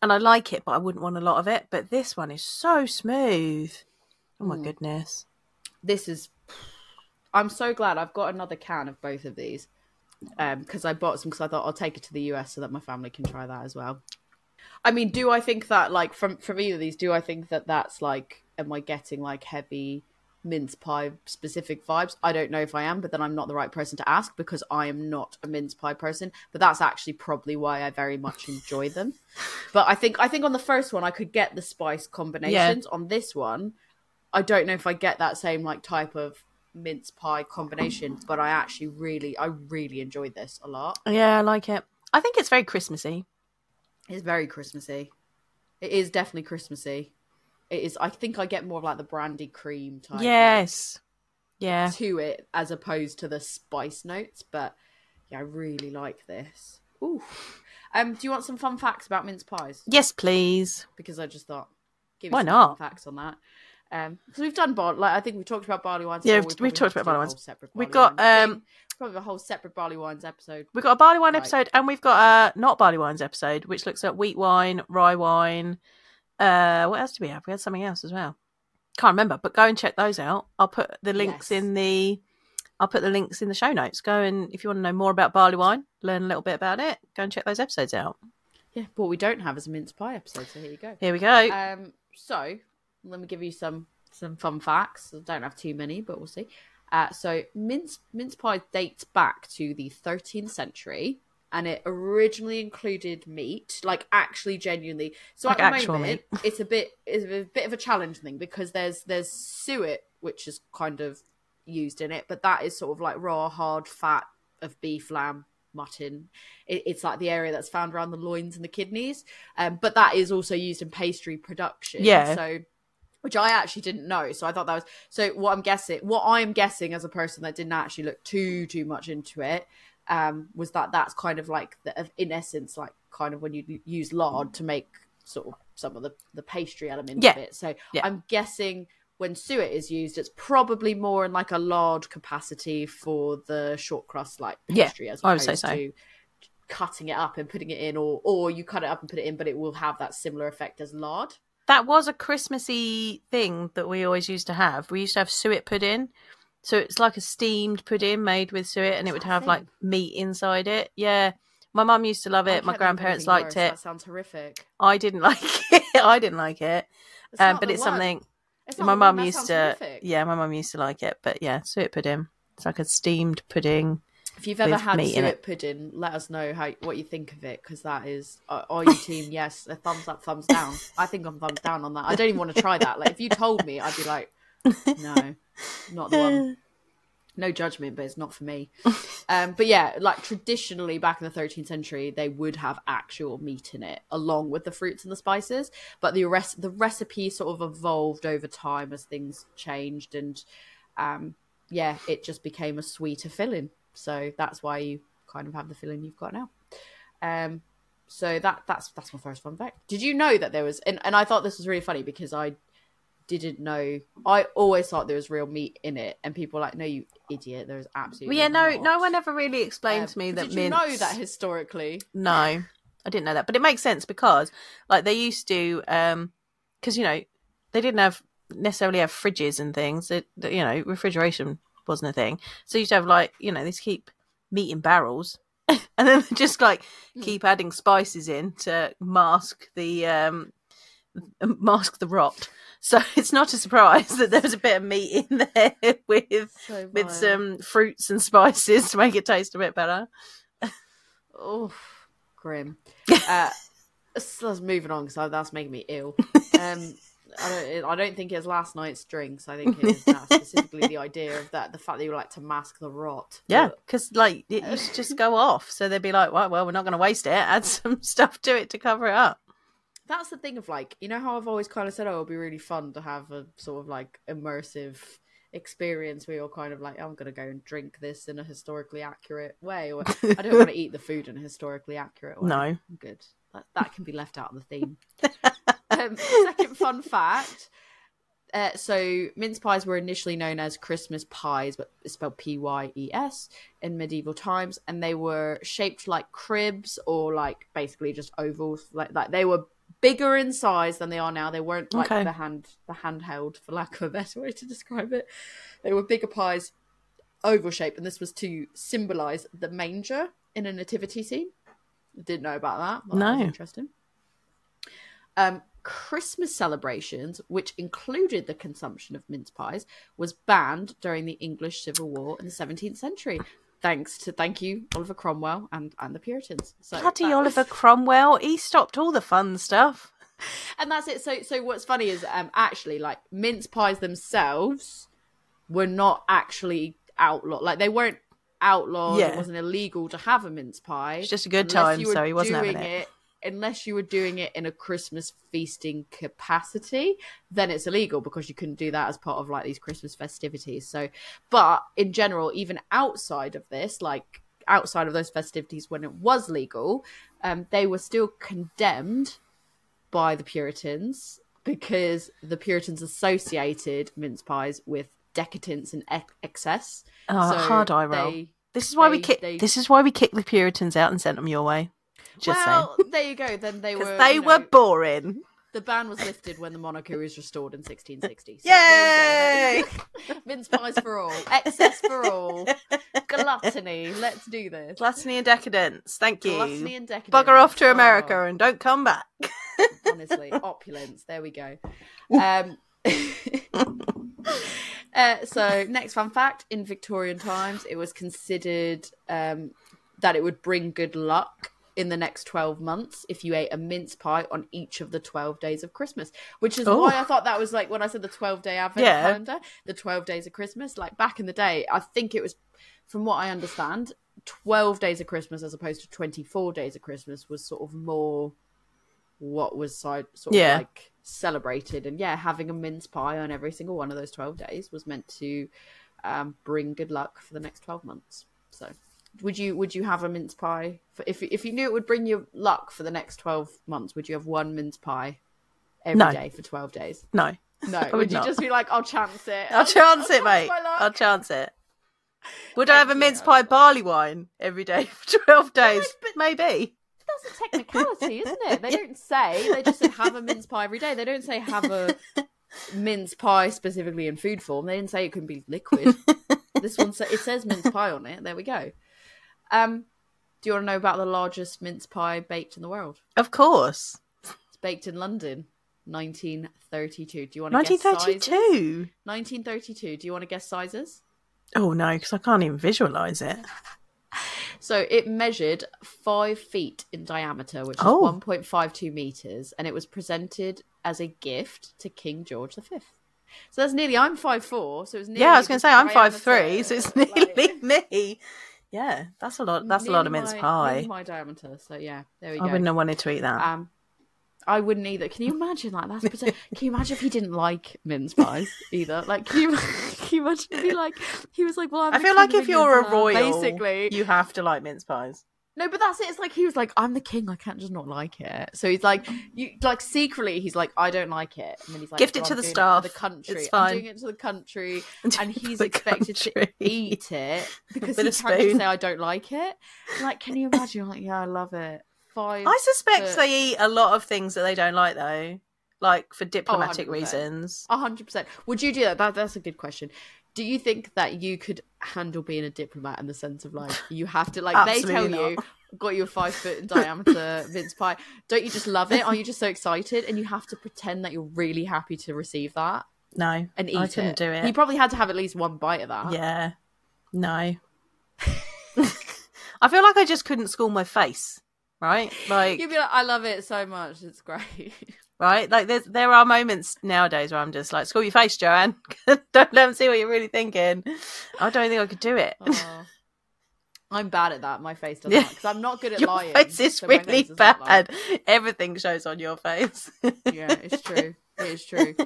A: and I like it, but I wouldn't want a lot of it. But this one is so smooth. Oh my
B: Mm.
A: goodness.
B: This is. I'm so glad I've got another can of both of these Um, because I bought some because I thought I'll take it to the US so that my family can try that as well. I mean, do I think that like from from either of these? Do I think that that's like? Am I getting like heavy mince pie specific vibes. I don't know if I am, but then I'm not the right person to ask because I am not a mince pie person. But that's actually probably why I very much enjoy them. But I think I think on the first one I could get the spice combinations. On this one, I don't know if I get that same like type of mince pie combination, but I actually really I really enjoyed this a lot.
A: Yeah, I like it. I think it's very Christmassy.
B: It's very Christmassy. It is definitely Christmassy. It is. I think I get more of like the brandy cream type.
A: Yes. Yeah.
B: To it as opposed to the spice notes, but yeah, I really like this. Ooh. Um, do you want some fun facts about mince pies?
A: Yes, please.
B: Because I just thought, give me
A: Why
B: some
A: not?
B: fun facts on that. Um, because we've done bar, like I think we've talked about barley wines.
A: Yeah, we've
B: We
A: talked about barley wines.
B: whole
A: We've got,
B: wines
A: um,
B: probably a whole separate barley wines episode.
A: We've got a barley wine
B: Right.
A: episode and we've got a not barley wines episode, which looks at wheat wine, rye wine. Uh, what else did we have? We had something else as well. Can't remember, but go and check those out. I'll put the links
B: Yes.
A: in the. I'll put the links in the show notes. Go and if you want to know more about barley wine, learn a little bit about it. Go and check those episodes out.
B: Yeah, but what we don't have is a mince pie episode. So here you go.
A: Here we go.
B: Um, so let me give you some some fun facts. I don't have too many, but we'll see. Uh, so mince mince pie dates back to the 13th century, and it originally included meat, like actually genuinely. So
A: Like
B: at the moment, it's a bit it's a bit of a challenge thing because there's there's suet, which is kind of used in it, but that is sort of like raw, hard fat of beef, lamb, mutton. It, it's like the area that's found around the loins and the kidneys. Um, but that is also used in pastry production.
A: Yeah.
B: So, which I actually didn't know. So I thought that was so. What I'm guessing, what I'm guessing as a person that didn't actually look too too much into it, um, was that that's kind of like the, in essence, like kind of when you use lard to make sort of some of the the pastry elements of it. So
A: Yeah.
B: I'm guessing when suet is used, it's probably more in like a lard capacity for the short crust like
A: Yeah,
B: pastry as
A: I would say so.
B: to cutting it up and putting it in, or or you cut it up and put it in, but it will have that similar effect as lard.
A: That was a Christmassy thing that we always used to have. We used to have suet pudding. So it's like a steamed pudding made with suet and it would have like meat inside it. Yeah. My mum used to love it. My grandparents liked
B: worse.
A: it.
B: That sounds horrific.
A: I didn't like it. I didn't like it.
B: It's
A: Um, but it's
B: one.
A: something
B: It's
A: my mum used to
B: horrific.
A: Yeah, my mum used to like it. But yeah, suet pudding. It's like a steamed pudding.
B: If you've ever had suet pudding, let us know how what you think of it because that is. Uh, are you team yes? A thumbs up, thumbs down. I think I'm thumbs down on that. I don't even want to try that. Like if you told me, I'd be like, no, not the one. No judgment, but it's not for me. Um, but yeah, like traditionally back in the 13th century, they would have actual meat in it along with the fruits and the spices. But the rest, the recipe sort of evolved over time as things changed, and um, yeah, it just became a sweeter filling. So that's why you kind of have the feeling you've got now. Um, so that that's that's my first fun fact. Did you know that there was? And, and I thought this was really funny because I didn't know. I always thought there was real meat in it, and people were like, "No, you idiot! There's absolutely."
A: Well, yeah, no,
B: not."
A: no one ever really explained
B: Um,
A: to me that
B: did you
A: mince.
B: know that historically?
A: No, I didn't know that, but it makes sense because, like, they used to, um, because you know, they didn't have necessarily have fridges and things. It, you know, refrigeration wasn't a thing, so you used to have like, you know, they keep meat in barrels, and then just like
B: Hmm.
A: keep adding spices in to mask the um mask the rot. So it's not a surprise that there was a bit of meat in there with
B: So
A: with some fruits and spices to make it taste a bit better.
B: Oh, grim. uh, so let's moving on because that's making me ill. Um, I don't. I don't think it's last night's drinks. I think it's that specifically the idea of that, the fact that you like to mask the rot.
A: Yeah, because like it used to just go off, so they'd be like, "Well, well, we're not going to waste it. Add some stuff to it to cover it up."
B: that's the thing of like, you know how I've always kind of said, oh, it'll be really fun to have a sort of like immersive experience where you're kind of like, I'm gonna go and drink this in a historically accurate way, or I don't want to eat the food in a historically accurate way.
A: No,
B: I'm good. That, that can be left out of the theme. Um, second fun fact. Uh, so mince pies were initially known as Christmas pies, but it's spelled P Y E S in medieval times, and they were shaped like cribs or like basically just ovals. Like like they were bigger in size than they are now. They weren't like
A: Okay.
B: the hand the handheld, for lack of a better way to describe it. They were bigger pies, oval shape, and this was to symbolize the manger in a nativity scene. Didn't know about that. Thought that was
A: No.
B: interesting. Um, Christmas celebrations, which included the consumption of mince pies, was banned during the English Civil War in the 17th century. Thanks to thank you Oliver Cromwell and and the Puritans. So
A: Bloody
B: that was-
A: Oliver Cromwell. He stopped all the fun stuff.
B: and that's it. So so what's funny is um actually like mince pies themselves were not actually outlawed. Like they weren't outlawed.
A: Yeah.
B: It wasn't illegal to have a mince pie.
A: It's just a good time, so he wasn't having
B: doing
A: it.
B: Unless you were doing it in a Christmas feasting capacity, then it's illegal because you couldn't do that as part of like these Christmas festivities. So, but in general, even outside of this, like outside of those festivities when it was legal, um, they were still condemned by the Puritans because the Puritans associated mince pies with decadence and ex- excess.
A: Oh,
B: So
A: hard eye roll.
B: they-
A: this is why we kick.
B: they-
A: This is why we kicked the Puritans out and sent them your way. Just
B: well, there you go. Then they were
A: they
B: you
A: were
B: know,
A: boring.
B: the ban was lifted when the monarchy was restored in 1660. So
A: Yay!
B: Mince pies for all, excess for all, gluttony. Let's do this.
A: Gluttony and decadence. Thank you.
B: Gluttony and decadence.
A: Bugger off to
B: Oh,
A: America and don't come back.
B: honestly, opulence. There we go. Um, uh, so, next fun fact: in Victorian times, it was considered um, that it would bring good luck in the next 12 months if you ate a mince pie on each of the 12 days of Christmas, which is
A: Oh.
B: why I thought that was like when I said the 12 day advent
A: Yeah.
B: calendar, the 12 days of Christmas. Like back in the day, I think it was, from what I understand, 12 days of Christmas as opposed to 24 days of Christmas was sort of more what was side sort
A: Yeah.
B: of like celebrated and yeah having a mince pie on every single one of those 12 days was meant to um, bring good luck for the next 12 months so would you would you have a mince pie for, if if you knew it would bring you luck for the next 12 months would you have one mince pie every day
A: No.
B: for 12 days
A: No,
B: no
A: would
B: would, you just be like i'll chance it
A: I'll chance it, mate. I'll chance it. Would I have a mince pie barley wine every day for twelve days? Maybe.
B: that's a technicality, isn't it? They don't say. They just say have a mince pie every day. They don't say have a mince pie specifically in food form. They didn't say it can be liquid. this one sa- it says mince pie on it. There we go. Um, do you want to know about the largest mince pie baked in the world?
A: Of course.
B: It's baked in London, 1932. Do you want to
A: Nineteen
B: guess 1932. Do you want to guess sizes?
A: Oh no, because I can't even visualize it.
B: So it measured five feet in diameter, which is
A: Oh.
B: 1.52 meters, and it was presented as a gift to King George V. So that's nearly. I'm five four, so it's nearly.
A: Yeah, I was going to say I'm five three, so it's
B: like,
A: nearly me. Yeah, that's a lot. That's a lot of mince
B: my-
A: pie.
B: my diameter. So yeah, there we go.
A: I wouldn't have wanted to eat that.
B: Um, I wouldn't either. Can you imagine like that's? present- Can you imagine if he didn't like mince pies either? Like, can you, can you imagine if he like he was like, well, I'm
A: I feel like if you're a royal,
B: basically,
A: you have to like mince pies.
B: No, but that's it. It's like he was like, "I'm the king. I can't just not like it." So he's like, "You like secretly." He's like, "I don't like it," and then he's like,
A: Gift it to
B: I'm
A: the staff.
B: the country.
A: It's
B: I'm doing it to the country." And he's expected to eat it because
A: With
B: he
A: a
B: can't
A: spoon.
B: say, "I don't like it." Like, can you imagine? Like, yeah, I love it. Five.
A: I suspect they eat a lot of things that they don't like, though, like for oh, diplomatic
B: 100%.
A: reasons.
B: A hundred percent. Would you do that? that? That's a good question. Do you think that you could handle being a diplomat in the sense of like you have to like they tell
A: Absolutely
B: you got you a five foot in diameter mince pie? Don't you just love it? Are you just so excited and you have to pretend that you're really happy to receive that
A: No,
B: and eat
A: I couldn't
B: it?
A: do it.
B: He probably had to have at least one bite of that.
A: Yeah, no. I feel like I just couldn't school my face. Right, like
B: You'd be like, I love it so much. It's great.
A: Right, like there's there are moments nowadays where I'm just like, school your face, Joanne. don't let them see what you're really thinking. I don't think I could do it.
B: Oh. I'm bad at that. My face doesn't
A: Yeah.
B: because I'm not good at
A: Your
B: lying.
A: face is
B: so
A: really
B: face does not lie.
A: bad. Everything shows on your face.
B: yeah, it's true. It is true.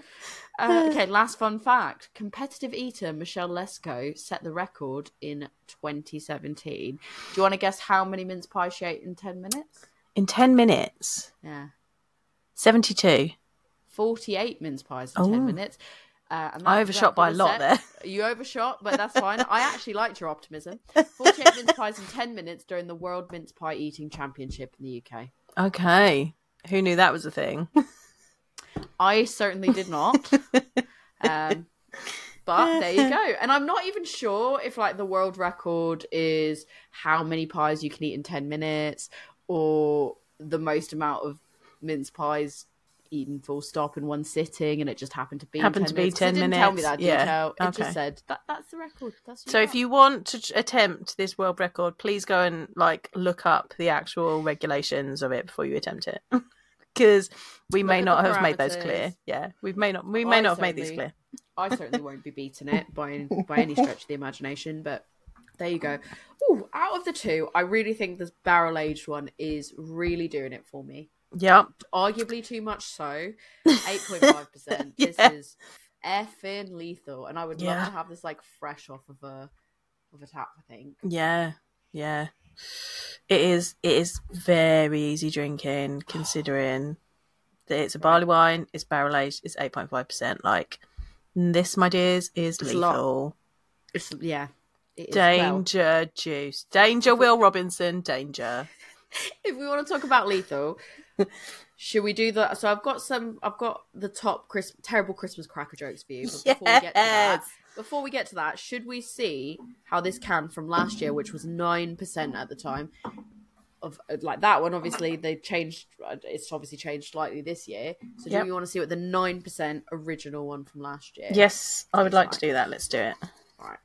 B: Uh, okay, last fun fact. Competitive eater Michelle Lesco set the record in 2017. Do you want to guess how many mince pies she ate in 10 minutes?
A: In ten minutes,
B: Yeah.
A: Seventy-two.
B: 48 mince pies in
A: Oh.
B: 10 minutes. Uh,
A: I overshot by a lot there.
B: You overshot, but that's fine. I actually liked your optimism. 48 mince pies in 10 minutes during the World Mince Pie Eating Championship in the UK.
A: Okay, who knew that was a thing?
B: I certainly did not. um, but there you go. And I'm not even sure if like the world record is how many pies you can eat in 10 minutes or the most amount of mince pies eaten full stop in one sitting, and it just happened to be
A: Happened
B: 10
A: to be
B: minutes, 'cause
A: 10
B: it didn't Tell me
A: minutes.
B: that
A: Yeah.
B: detail. It
A: Okay.
B: just said that that's the record. That's
A: So if you want to attempt this world record, please go and like look up the actual regulations of it before you attempt it, because we
B: Look
A: may not
B: the
A: have made those clear. Yeah, we may not. We may
B: I
A: not have made these clear.
B: I certainly won't be beating it by by any stretch of the imagination, but there you go. Ooh, out of the two, I really think this barrel aged one is really doing it for me.
A: Yep.
B: Arguably too much so. Eight point five percent. This is effing lethal, and I would
A: Yeah.
B: love to have this like fresh off of a of a tap. I think.
A: Yeah. Yeah. It is. It is very easy drinking, considering that it's a barley wine. It's barrel aged. It's eight point five percent. Like this, my dears, is
B: It's
A: lethal.
B: It's yeah. It is well.
A: Danger juice. Danger. Will Robinson. Danger.
B: if we want to talk about lethal should we do that so i've got some i've got the top Chris, terrible christmas cracker jokes for you but before we get to that before we get to that should we see how this can from last year which was 9% at the time of like that one obviously they changed it's obviously changed slightly this year so do you want to see what the 9% original one from last year
A: Yes, I would like to do that. Let's do it.
B: Right.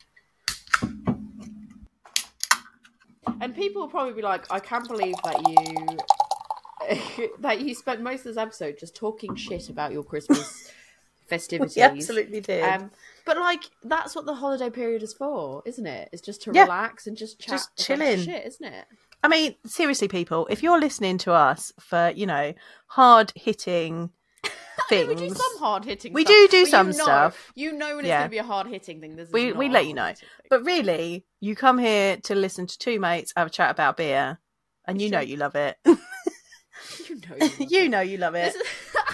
B: And people will probably be like, I can't believe that you that you spent most of this episode just talking shit about your Christmas festivities.
A: We absolutely did.
B: Um, but like that's what the holiday period is for, isn't it? It's just to
A: Yeah.
B: relax and just chat,
A: Just
B: a bunch of
A: chilling.
B: shit, isn't it?
A: I mean, seriously, people, if you're listening to us for you know hard hitting things,
B: We do some hard hitting.
A: We
B: stuff,
A: do do some
B: you know,
A: stuff.
B: You know when it's
A: Yeah.
B: going to be a hard hitting thing. This is
A: we we let you know. But really, you come here to listen to two mates have a chat about beer, and you know you love it.
B: you know, you, love
A: you
B: it.
A: know you love it.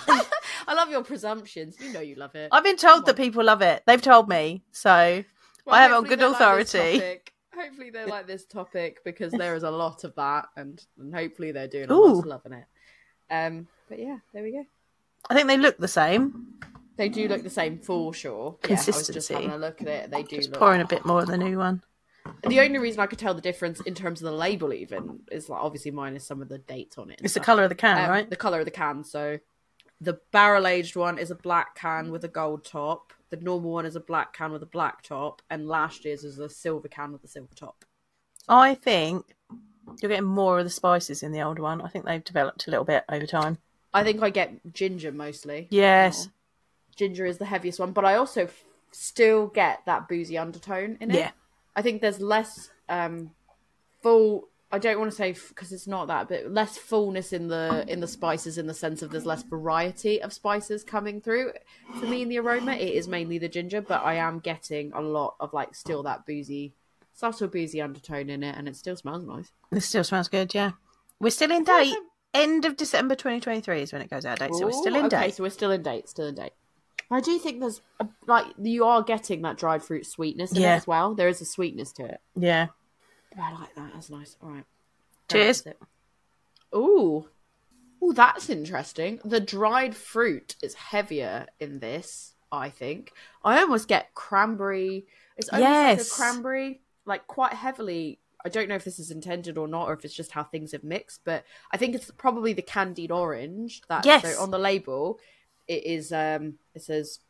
B: I love your presumptions. You know you love it.
A: I've been told that people love it. They've told me. So
B: Well,
A: I have it on good
B: they like
A: authority.
B: Hopefully they like this topic because there is a lot of that, and, and hopefully they're doing a lot of loving it. Um, but yeah, there we go.
A: I think they look the same.
B: They do look the same for sure. Yeah, I was just having a look at it. They do
A: Just
B: look.
A: pouring a bit more of the new one.
B: The only reason I could tell the difference in terms of the label, even, is like obviously minus some of the dates on it.
A: It's the colour of the can,
B: Um,
A: right?
B: The color of the can. So the barrel aged one is a black can with a gold top. The normal one is a black can with a black top, and last year's is a silver can with a silver top.
A: I think you're getting more of the spices in the old one. I think they've developed a little bit over time.
B: I think I get ginger mostly.
A: Yes.
B: Ginger is the heaviest one, but I also f- still get that boozy undertone in it.
A: Yeah.
B: I think there's less um full I don't want to say because it's not that, but less fullness in the in the spices in the sense of there's less variety of spices coming through. For me, in the aroma, it is mainly the ginger, but I am getting a lot of like still that boozy, subtle boozy undertone in it, and it still smells nice.
A: It still smells good, yeah. We're still in date. End of December 2023 is when it goes out of date, so we're still in
B: okay,
A: date.
B: so we're still in date, still in date. I do think there's a, like you are getting that dried fruit sweetness in
A: Yeah.
B: it as well. There is a sweetness to it.
A: Yeah.
B: Oh, I like that. That's nice. All right.
A: Cheers.
B: Ooh. Ooh, that's interesting. The dried fruit is heavier in this, I think. I almost get cranberry. It's almost
A: Yes.
B: like a cranberry, like quite heavily. I don't know if this is intended or not, or if it's just how things have mixed, but I think it's probably the candied orange. That
A: Yes.
B: so on the label, it is. Um, it says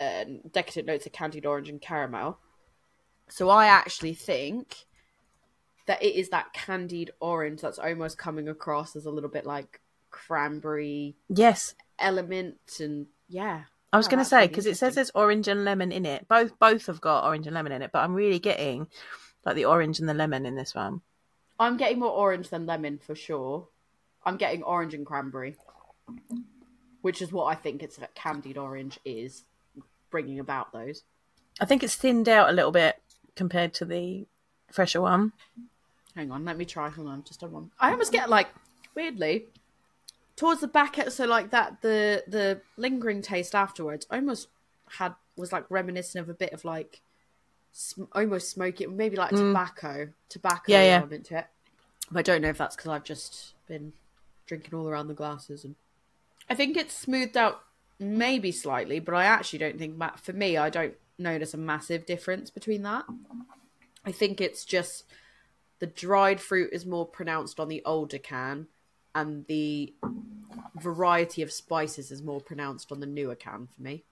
B: uh, decadent notes of candied orange and caramel. So I actually think that it is that candied orange that's almost coming across as a little bit like cranberry
A: Yes.
B: element and yeah
A: I was
B: Oh,
A: going to say because it says there's orange and lemon in it. Both both have got orange and lemon in it, but I'm really getting like the orange and the lemon in this one.
B: i'm getting more orange than lemon for sure i'm getting orange and cranberry which is what i think it's like candied orange is bringing about those
A: I think it's thinned out a little bit compared to the fresher one.
B: hang on let me try hold on just a one i almost get like weirdly towards the back so like that the the lingering taste afterwards almost had was like reminiscent of a bit of like sm- almost smoky maybe like tobacco tobacco
A: Mm. Yeah, yeah.
B: element to it but i don't know if that's because i've just been drinking all around the glasses and i think it's smoothed out maybe slightly but i actually don't think for me i don't notice a massive difference between that i think it's just the dried fruit is more pronounced on the older can and the variety of spices is more pronounced on the newer can for me.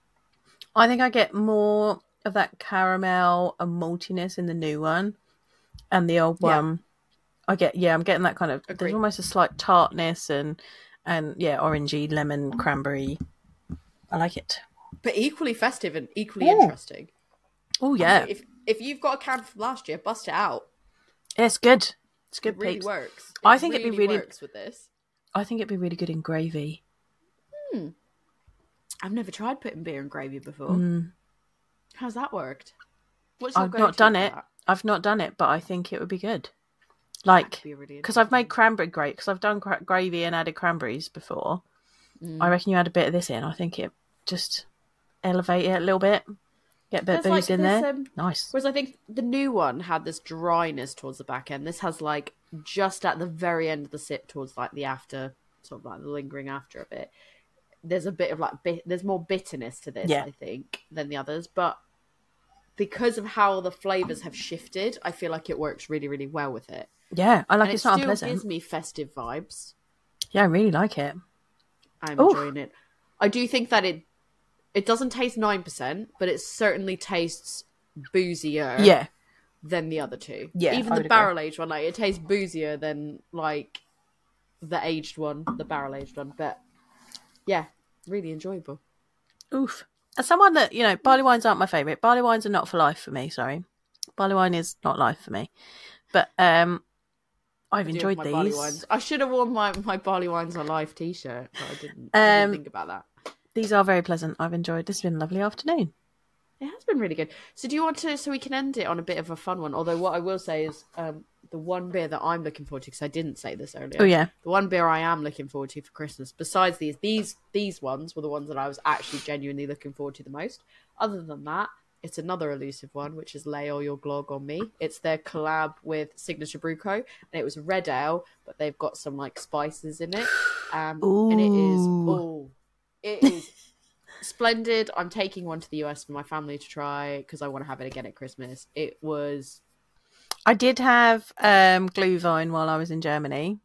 A: I think I get more of that caramel and maltiness in the new one, and the old
B: Yeah.
A: one. I get yeah, I'm getting that kind of.
B: Agreed.
A: There's almost a slight tartness and and yeah, orangey, lemon, cranberry. I like it.
B: But equally festive and equally
A: Ooh.
B: interesting.
A: Oh yeah,
B: If if you've got a can from last year, bust it out.
A: it's good. It's good.
B: It really
A: peeps.
B: works.
A: I
B: It
A: think it'd be really-
B: works with this.
A: I think it'd be really good in gravy. Hmm.
B: I've never tried putting beer in gravy before.
A: Mm.
B: How's that worked? What's
A: I've not done it.
B: that?
A: I've not done it, but I think it would be good. Like
B: really
A: because I've made cranberry great because I've done cra- gravy and added cranberries before.
B: Mm.
A: I reckon you add a bit of this in. I think it just elevate it a little bit. Get a bit of
B: There's,
A: booze
B: like,
A: in
B: this,
A: there.
B: um,
A: nice.
B: Whereas I think the new one had this dryness towards the back end. This has like just at the very end of the sip towards like the after, sort of like the lingering after a bit. There's a bit of like bit. There's more bitterness to this,
A: Yeah.
B: I think, than the others. But because of how the flavors have shifted, I feel like it works really, really well with it.
A: Yeah, I like
B: and
A: it's
B: it
A: not
B: still
A: unpleasant.
B: gives me festive vibes.
A: Yeah, I really like it.
B: I'm
A: Oof.
B: enjoying it. I do think that it it doesn't taste nine percent, but it certainly tastes boozier
A: Yeah,
B: than the other two.
A: Yeah,
B: even the barrel aged one, like it tastes boozier than like the aged one, the barrel aged one. But yeah, really enjoyable.
A: oof. As someone that you know, barley wines aren't my favourite. Barley wines are not for life for me. Sorry, barley wine is not life for me. But um, I've enjoyed these.
B: barley wines. I should have worn my my barley wines are live T-shirt, but I didn't. I didn't
A: Um,
B: think about that.
A: These are very pleasant. I've enjoyed. This has been a lovely afternoon.
B: It has been really good. So do you want to? So we can end it on a bit of a fun one. Although what I will say is, um, the one beer that I'm looking forward to because I didn't say this earlier.
A: Oh yeah,
B: The one beer I am looking forward to for Christmas, besides these, these these ones were the ones that I was actually genuinely looking forward to the most. Other than that, it's another elusive one, which is Lay All Your Glog on Me. It's their collab with Signature Brew Co. And it was red ale, but they've got some like spices in it. Um, and it is oh, it is. splendid. I'm taking one to the US for my family to try because I want to have it again at Christmas. It was
A: I did have um Glühwein while I was in Germany.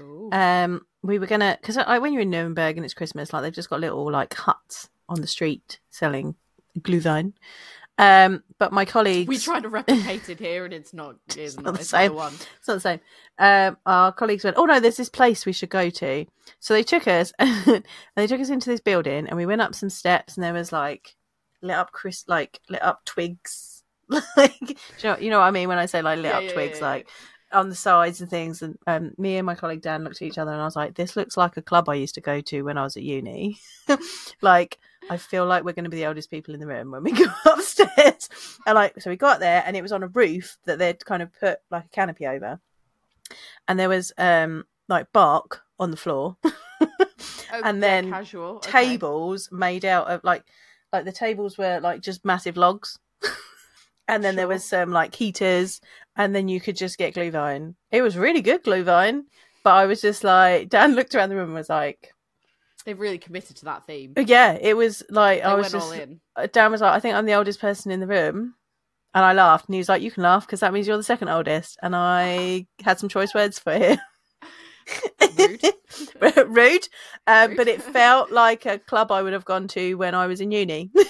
B: ooh,
A: Um, we were gonna because I, when you're in Nuremberg and it's Christmas, like they've just got little like huts on the street selling Glühwein. Um, but my colleagues,
B: we tried to replicate it here, and it's not. It's,
A: not
B: not,
A: the
B: it's not
A: same.
B: the.
A: It's not the same. Um, our colleagues went, "Oh no, there's this place we should go to." So they took us, and they took us into this building, and we went up some steps, and there was like lit up, Chris, like lit up twigs, like you know, you know what I mean when I say like lit
B: Yeah,
A: up
B: yeah,
A: twigs,
B: yeah,
A: like on the sides and things. And um, me and my colleague Dan looked at each other, and I was like, "This looks like a club I used to go to when I was at uni." like. I feel like we're going to be the oldest people in the room when we go upstairs. And like, so we got there, and it was on a roof that they'd kind of put like a canopy over, and there was um like bark on the floor,
B: Oh,
A: And then
B: casual okay.
A: tables made out of like like the tables were like just massive logs, and then there was some like heaters, and then you could just get Glühwein. It was really good Glühwein, but I was just like Dan looked around the room and was like,
B: They've really committed to that theme.
A: yeah, it was like
B: They
A: I was
B: went
A: just
B: all in.
A: uh, Dan was like, I think I'm the oldest person in the room. And I laughed. And he was like, You can laugh because that means you're the second oldest. And I had some choice words for him.
B: Rude.
A: Rude. Um,
B: Rude.
A: but it felt like a club I would have gone to when I was in uni.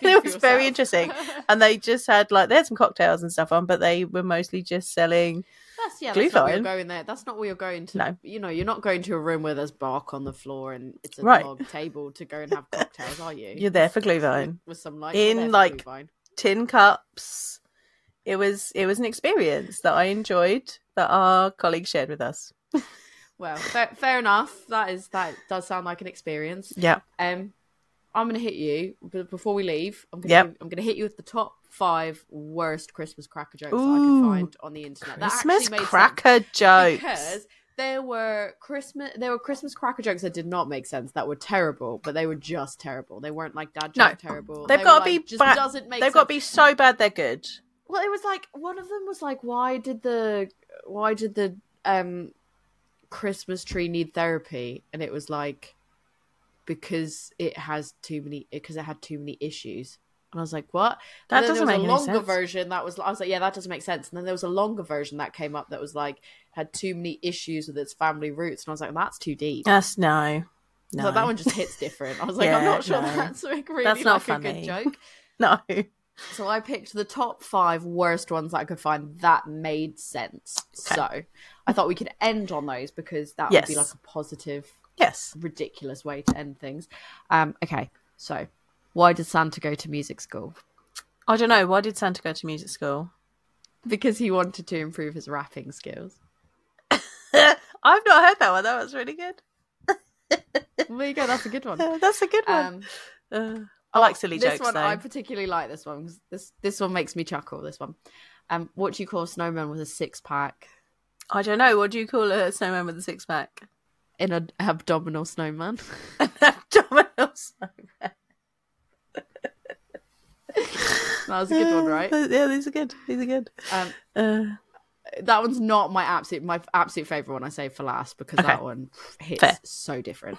A: It was very interesting. And they just had like, they had some cocktails and stuff on, but they were mostly just selling.
B: That's yeah. That's not where you're going there. That's not where you're going to.
A: No.
B: You know, you're not going to a room where there's bark on the floor and it's a
A: Right.
B: log table to go and have cocktails, are you?
A: You're there for Glühwein.
B: with some like
A: In,
B: we're there for
A: like,
B: Glühwein.
A: Tin cups. It was it was an experience that I enjoyed that our colleagues shared with us.
B: Well, fair, fair enough. That is that does sound like an experience.
A: Yeah.
B: Um, I'm gonna hit you, before we leave, I'm gonna
A: Yep.
B: I'm gonna hit you with the top five worst Christmas cracker jokes that I
A: Ooh,
B: could find on the internet.
A: Christmas cracker jokes.
B: because there were Christmas there were Christmas cracker jokes that did not make sense that were terrible, but they were just terrible. They weren't like dad
A: No,
B: joke terrible.
A: they've
B: They
A: gotta
B: like,
A: be
B: just
A: ba-
B: doesn't make
A: They've got to be so bad they're good.
B: Well, it was like one of them was like, why did the why did the um Christmas tree need therapy? And it was like because it has too many because it had too many issues. And I was like, what?
A: That doesn't
B: there
A: make
B: was a longer
A: sense.
B: version that was I was like, yeah, that doesn't make sense. And then there was a longer version that came up that was like had too many issues with its family roots, and I was like, that's too deep.
A: That's no. No,
B: So that one just hits different. I was like, I'm not sure
A: no.
B: that's like really
A: That's not
B: like a good joke.
A: no.
B: So I picked the top five worst ones that I could find that made sense.
A: Okay.
B: So I thought we could end on those because that would be like a positive,
A: Yes.
B: ridiculous way to end things. Um, okay, so why did Santa go to music school?
A: I don't know. Why did Santa go to music school?
B: Because he wanted to improve his rapping skills.
A: I've not heard that one. That was really good.
B: There you go. That's a good one.
A: Uh, that's a good one.
B: Um,
A: Uh, I like silly
B: this
A: jokes
B: one
A: though.
B: I particularly like. This one 'cause this this one makes me chuckle. This one. Um, what do you call a snowman with a six pack
A: I don't know. What do you call a snowman with a six pack?
B: in an abdominal snowman?
A: An abdominal snowman.
B: that was a good one, right?
A: Yeah, these are good. These are good.
B: Um,
A: Uh,
B: that one's not my absolute my absolute favorite one. I saved for last because
A: Okay.
B: that one hits
A: Fair.
B: so different.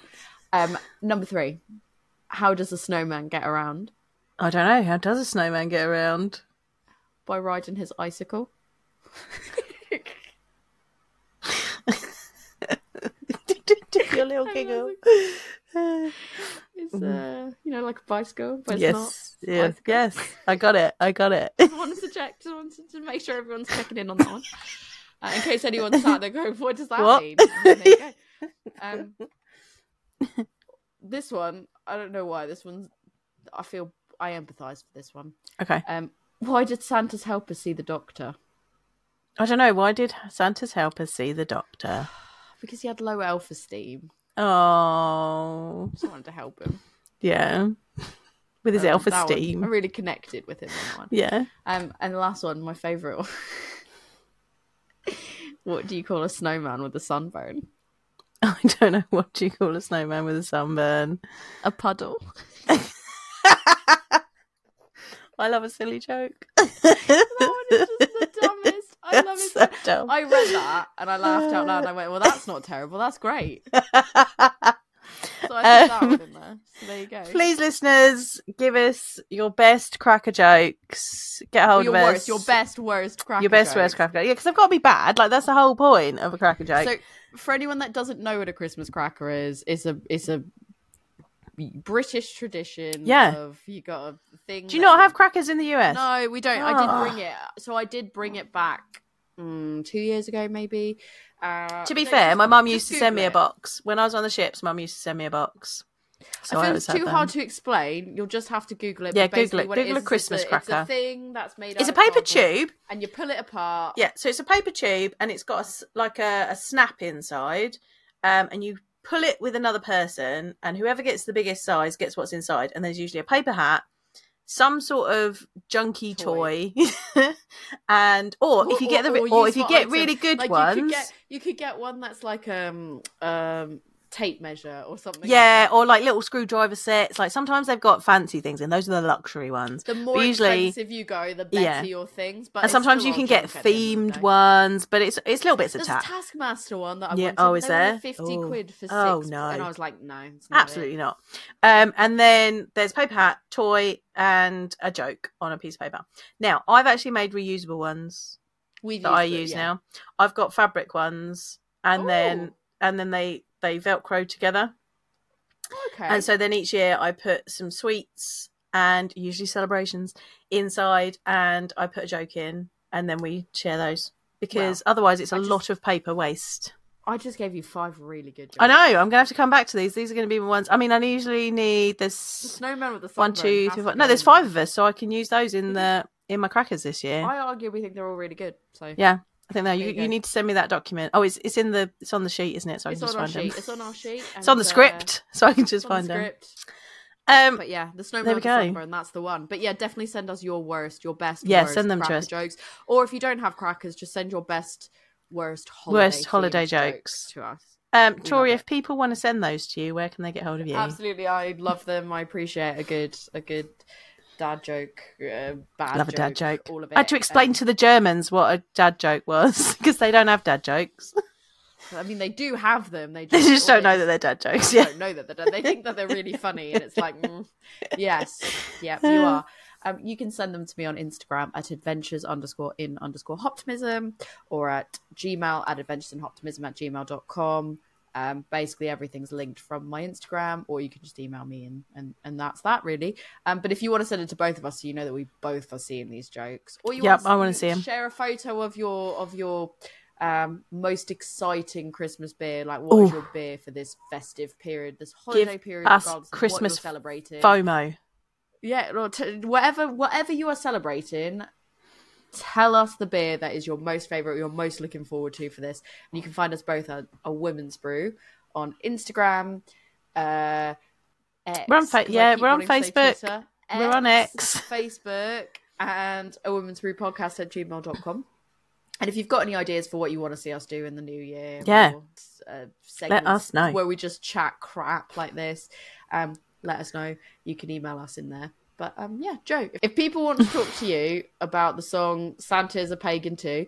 B: Um, number three. How does a snowman get around?
A: I don't know. How does a snowman get around?
B: By riding his icicle.
A: Your little giggle.
B: It's uh, you know, like a bicycle, but it's
A: yes.
B: not.
A: Yeah.
B: bicycle.
A: Yes. I got it. I got it.
B: I wanted to check, just wanted to make sure everyone's checking in on that one. Uh, in case anyone's sat there going, what does that
A: What?
B: mean? And there you go. Um, this one, I don't know why. This one's, I feel, I empathise for this one.
A: okay.
B: Um, why did Santa's helpers see the doctor?
A: I don't know. Why did Santa's helpers see the doctor?
B: Because he had low elf esteem.
A: Oh,
B: Just wanted to help him.
A: yeah. With his
B: Um,
A: elf
B: that one,
A: esteem.
B: I really connected with him on.
A: Yeah.
B: Um, and the last one, my favourite one. what do you call a snowman with a sunburn?
A: I don't know. What do you call a snowman with a sunburn?
B: A puddle.
A: I love a silly joke.
B: That one is just the dumbest. I love it. So-
A: dumb.
B: I read that and I laughed out loud. And I went, "Well, that's not terrible. That's great." So I put that
A: Um,
B: one in there. So there you go.
A: Please, listeners, give us your best cracker jokes. Get hold
B: your
A: of us.
B: worst, your best worst cracker.
A: your best
B: jokes.
A: worst cracker joke. Yeah, because they've got to be bad. Like that's the whole point of a cracker joke.
B: So for anyone that doesn't know what a Christmas cracker is, it's a it's a British tradition.
A: Yeah.
B: Of you got a thing.
A: do you not have crackers in the US?
B: No, we don't. I
A: Ah.
B: did bring it. So I did bring it back mm, two years ago, maybe. Uh,
A: To be fair, my mum used to send me a box when I was on the ships. Mum used to send me a box. So
B: I feel it's too
A: them.
B: hard to explain. You'll just have to Google it.
A: Yeah, Google it.
B: what
A: Google a
B: is, is
A: Christmas
B: it's a, It's a thing that's made.
A: It's a paper tube.
B: and you pull it apart.
A: Yeah, so it's a paper tube and it's got a like a, a snap inside, um, and you pull it with another person, and whoever gets the biggest size gets what's inside. And there's usually a paper hat, some sort of junky toy,
B: Toy.
A: and or, if you get the re- or, if you get
B: item.
A: really good
B: like
A: ones,
B: you could get you could get one that's like um um tape measure or something.
A: yeah, or like little screwdriver sets. Like sometimes they've got fancy things, and those are the luxury ones.
B: The more
A: But usually-
B: expensive you go, the better
A: Yeah.
B: your things. But
A: And sometimes you can get
B: junk at the end of the
A: themed ones, but it's it's little bits of
B: There's a
A: tack.
B: Taskmaster one that I
A: Yeah,
B: wanted.
A: oh, is
B: they
A: there?
B: Fifty
A: Oh.
B: quid for six.
A: Oh, no.
B: And I was like, no, it's not
A: Absolutely
B: It.
A: not. Um, and then there's paper hat, toy, and a joke on a piece of paper. Now, I've actually made reusable ones
B: We've
A: that I
B: it,
A: use
B: yeah.
A: now. I've got fabric ones, and then and then they they velcro together.
B: Okay.
A: And so then each year I put some sweets and usually celebrations inside, and I put a joke in, and then we share those because otherwise it's a
B: just-
A: lot of paper waste.
B: I just gave you five really good. Jokes.
A: I know. I'm gonna have to come back to these. These are going to be the ones. I mean, I usually need this.
B: The snowman with the
A: one, two, three,
B: to
A: four. No, there's five of us, so I can use those in the in my crackers this year.
B: I argue we think they're all really good. So
A: Yeah, I think that you,
B: you
A: you need to send me that document. Oh, it's it's in the it's on the sheet, isn't it? So I
B: it's
A: can
B: on
A: just find them.
B: It's on our sheet.
A: It's on the
B: and, uh,
A: script, so I can just
B: the
A: find them.
B: script.
A: Um,
B: But yeah, the snowman
A: There we go.
B: sunburn, that's the one. But yeah, definitely send us your worst, your best.
A: Yeah,
B: worst
A: send them to us.
B: Jokes, or if you don't have crackers, just send your best, worst holiday
A: Worst holiday
B: themed
A: jokes.
B: to us.
A: um, Tori, if people want to send those to you, where can they get hold of you?
B: Absolutely, I love them. I appreciate a good, a good dad joke, uh, bad
A: Love
B: joke,
A: a dad joke.
B: all of it.
A: I had to explain
B: Um,
A: to the Germans what a dad joke was because they don't have dad jokes.
B: I mean, they do have them. They
A: they
B: just,
A: just don't know that they're dad jokes. Yeah, don't
B: know that they're dad. They think that they're really funny, and it's like, mm, yes, yeah, you are. Um, you can send them to me on Instagram at adventures underscore in underscore hoptimism or at gmail at adventures in hoptimism at gmail.com. Um, basically, everything's linked from my Instagram, or you can just email me, and and, and that's that really. Um, but if you want to send it to both of us, so you know that we both are seeing these jokes, or you
A: Yep,
B: want
A: I wanna see 'em.
B: Share a photo of your of your um most exciting Christmas beer. Like, what is
A: Ooh.
B: your beer for this festive period, this holiday period,
A: us Christmas
B: what you're celebrating?
A: FOMO.
B: Yeah, or t- whatever whatever you are celebrating, tell us the beer that is your most favorite, you're most looking forward to for this. And you can find us both at a Woman's Brew on Instagram. Uh, X,
A: We're on Fa- yeah, we're on
B: wanting to say
A: Facebook.
B: Twitter,
A: We're on X.
B: Facebook, and a Woman's Brew podcast at gmail.com. And if you've got any ideas for what you want to see us do in the new year,
A: Yeah.
B: or, uh, segments
A: us know.
B: where we just chat crap like this, um, let us know. You can email us in there. But um, yeah, Joe, if people want to talk to you about the song "Santa is a Pagan Too,"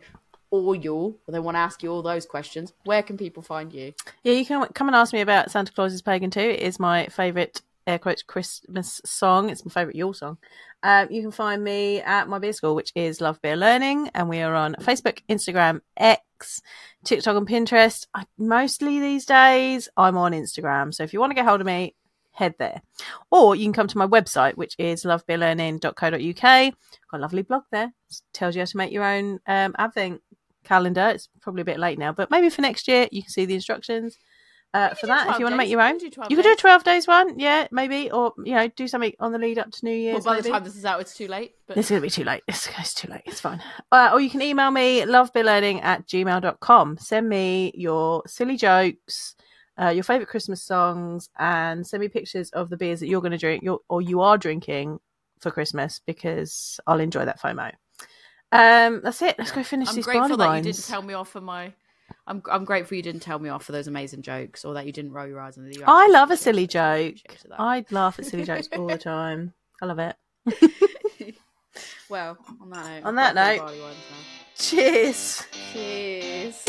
B: or Yule, or they want to ask you all those questions, where can people find you?
A: Yeah, you can come and ask me about Santa Claus is Pagan too. It is my favourite air quotes Christmas song. It's my favourite Yule song. Um, you can find me at my beer school, which is Love Beer Learning, and we are on Facebook, Instagram, X, TikTok, and Pinterest. I, mostly these days, I'm on Instagram. So if you want to get hold of me, head there, or you can come to my website, which is lovebeerlearning.co.uk. Got a lovely blog there. It tells you how to make your own um, Advent calendar. It's probably a bit late now, but maybe for next year you can see the instructions uh, for that. If you want to make your own,
B: can do 12
A: you could do a twelve days one, yeah, maybe, or you know, do something on the lead up to New Year's.
B: Well, by the time this is out, it's too late. But
A: It's going to be too late. It's, it's too late. It's fine. Uh, or you can email me, lovebeerlearning at gmail.com. Send me your silly jokes, uh, your favourite Christmas songs, and send me pictures of the beers that you're going to drink you're, or you are drinking for Christmas because I'll enjoy that FOMO. Um, that's it. Let's go finish this.
B: I'm
A: these
B: grateful that
A: wines.
B: you didn't tell me off for my. I'm I'm grateful you didn't tell me off for those amazing jokes, or that you didn't roll your eyes. That you
A: I love a silly joke. I laugh at silly jokes all the time. I love it.
B: well, on that note,
A: On that note-
B: some barley wines now.
A: Cheers.
B: Cheers.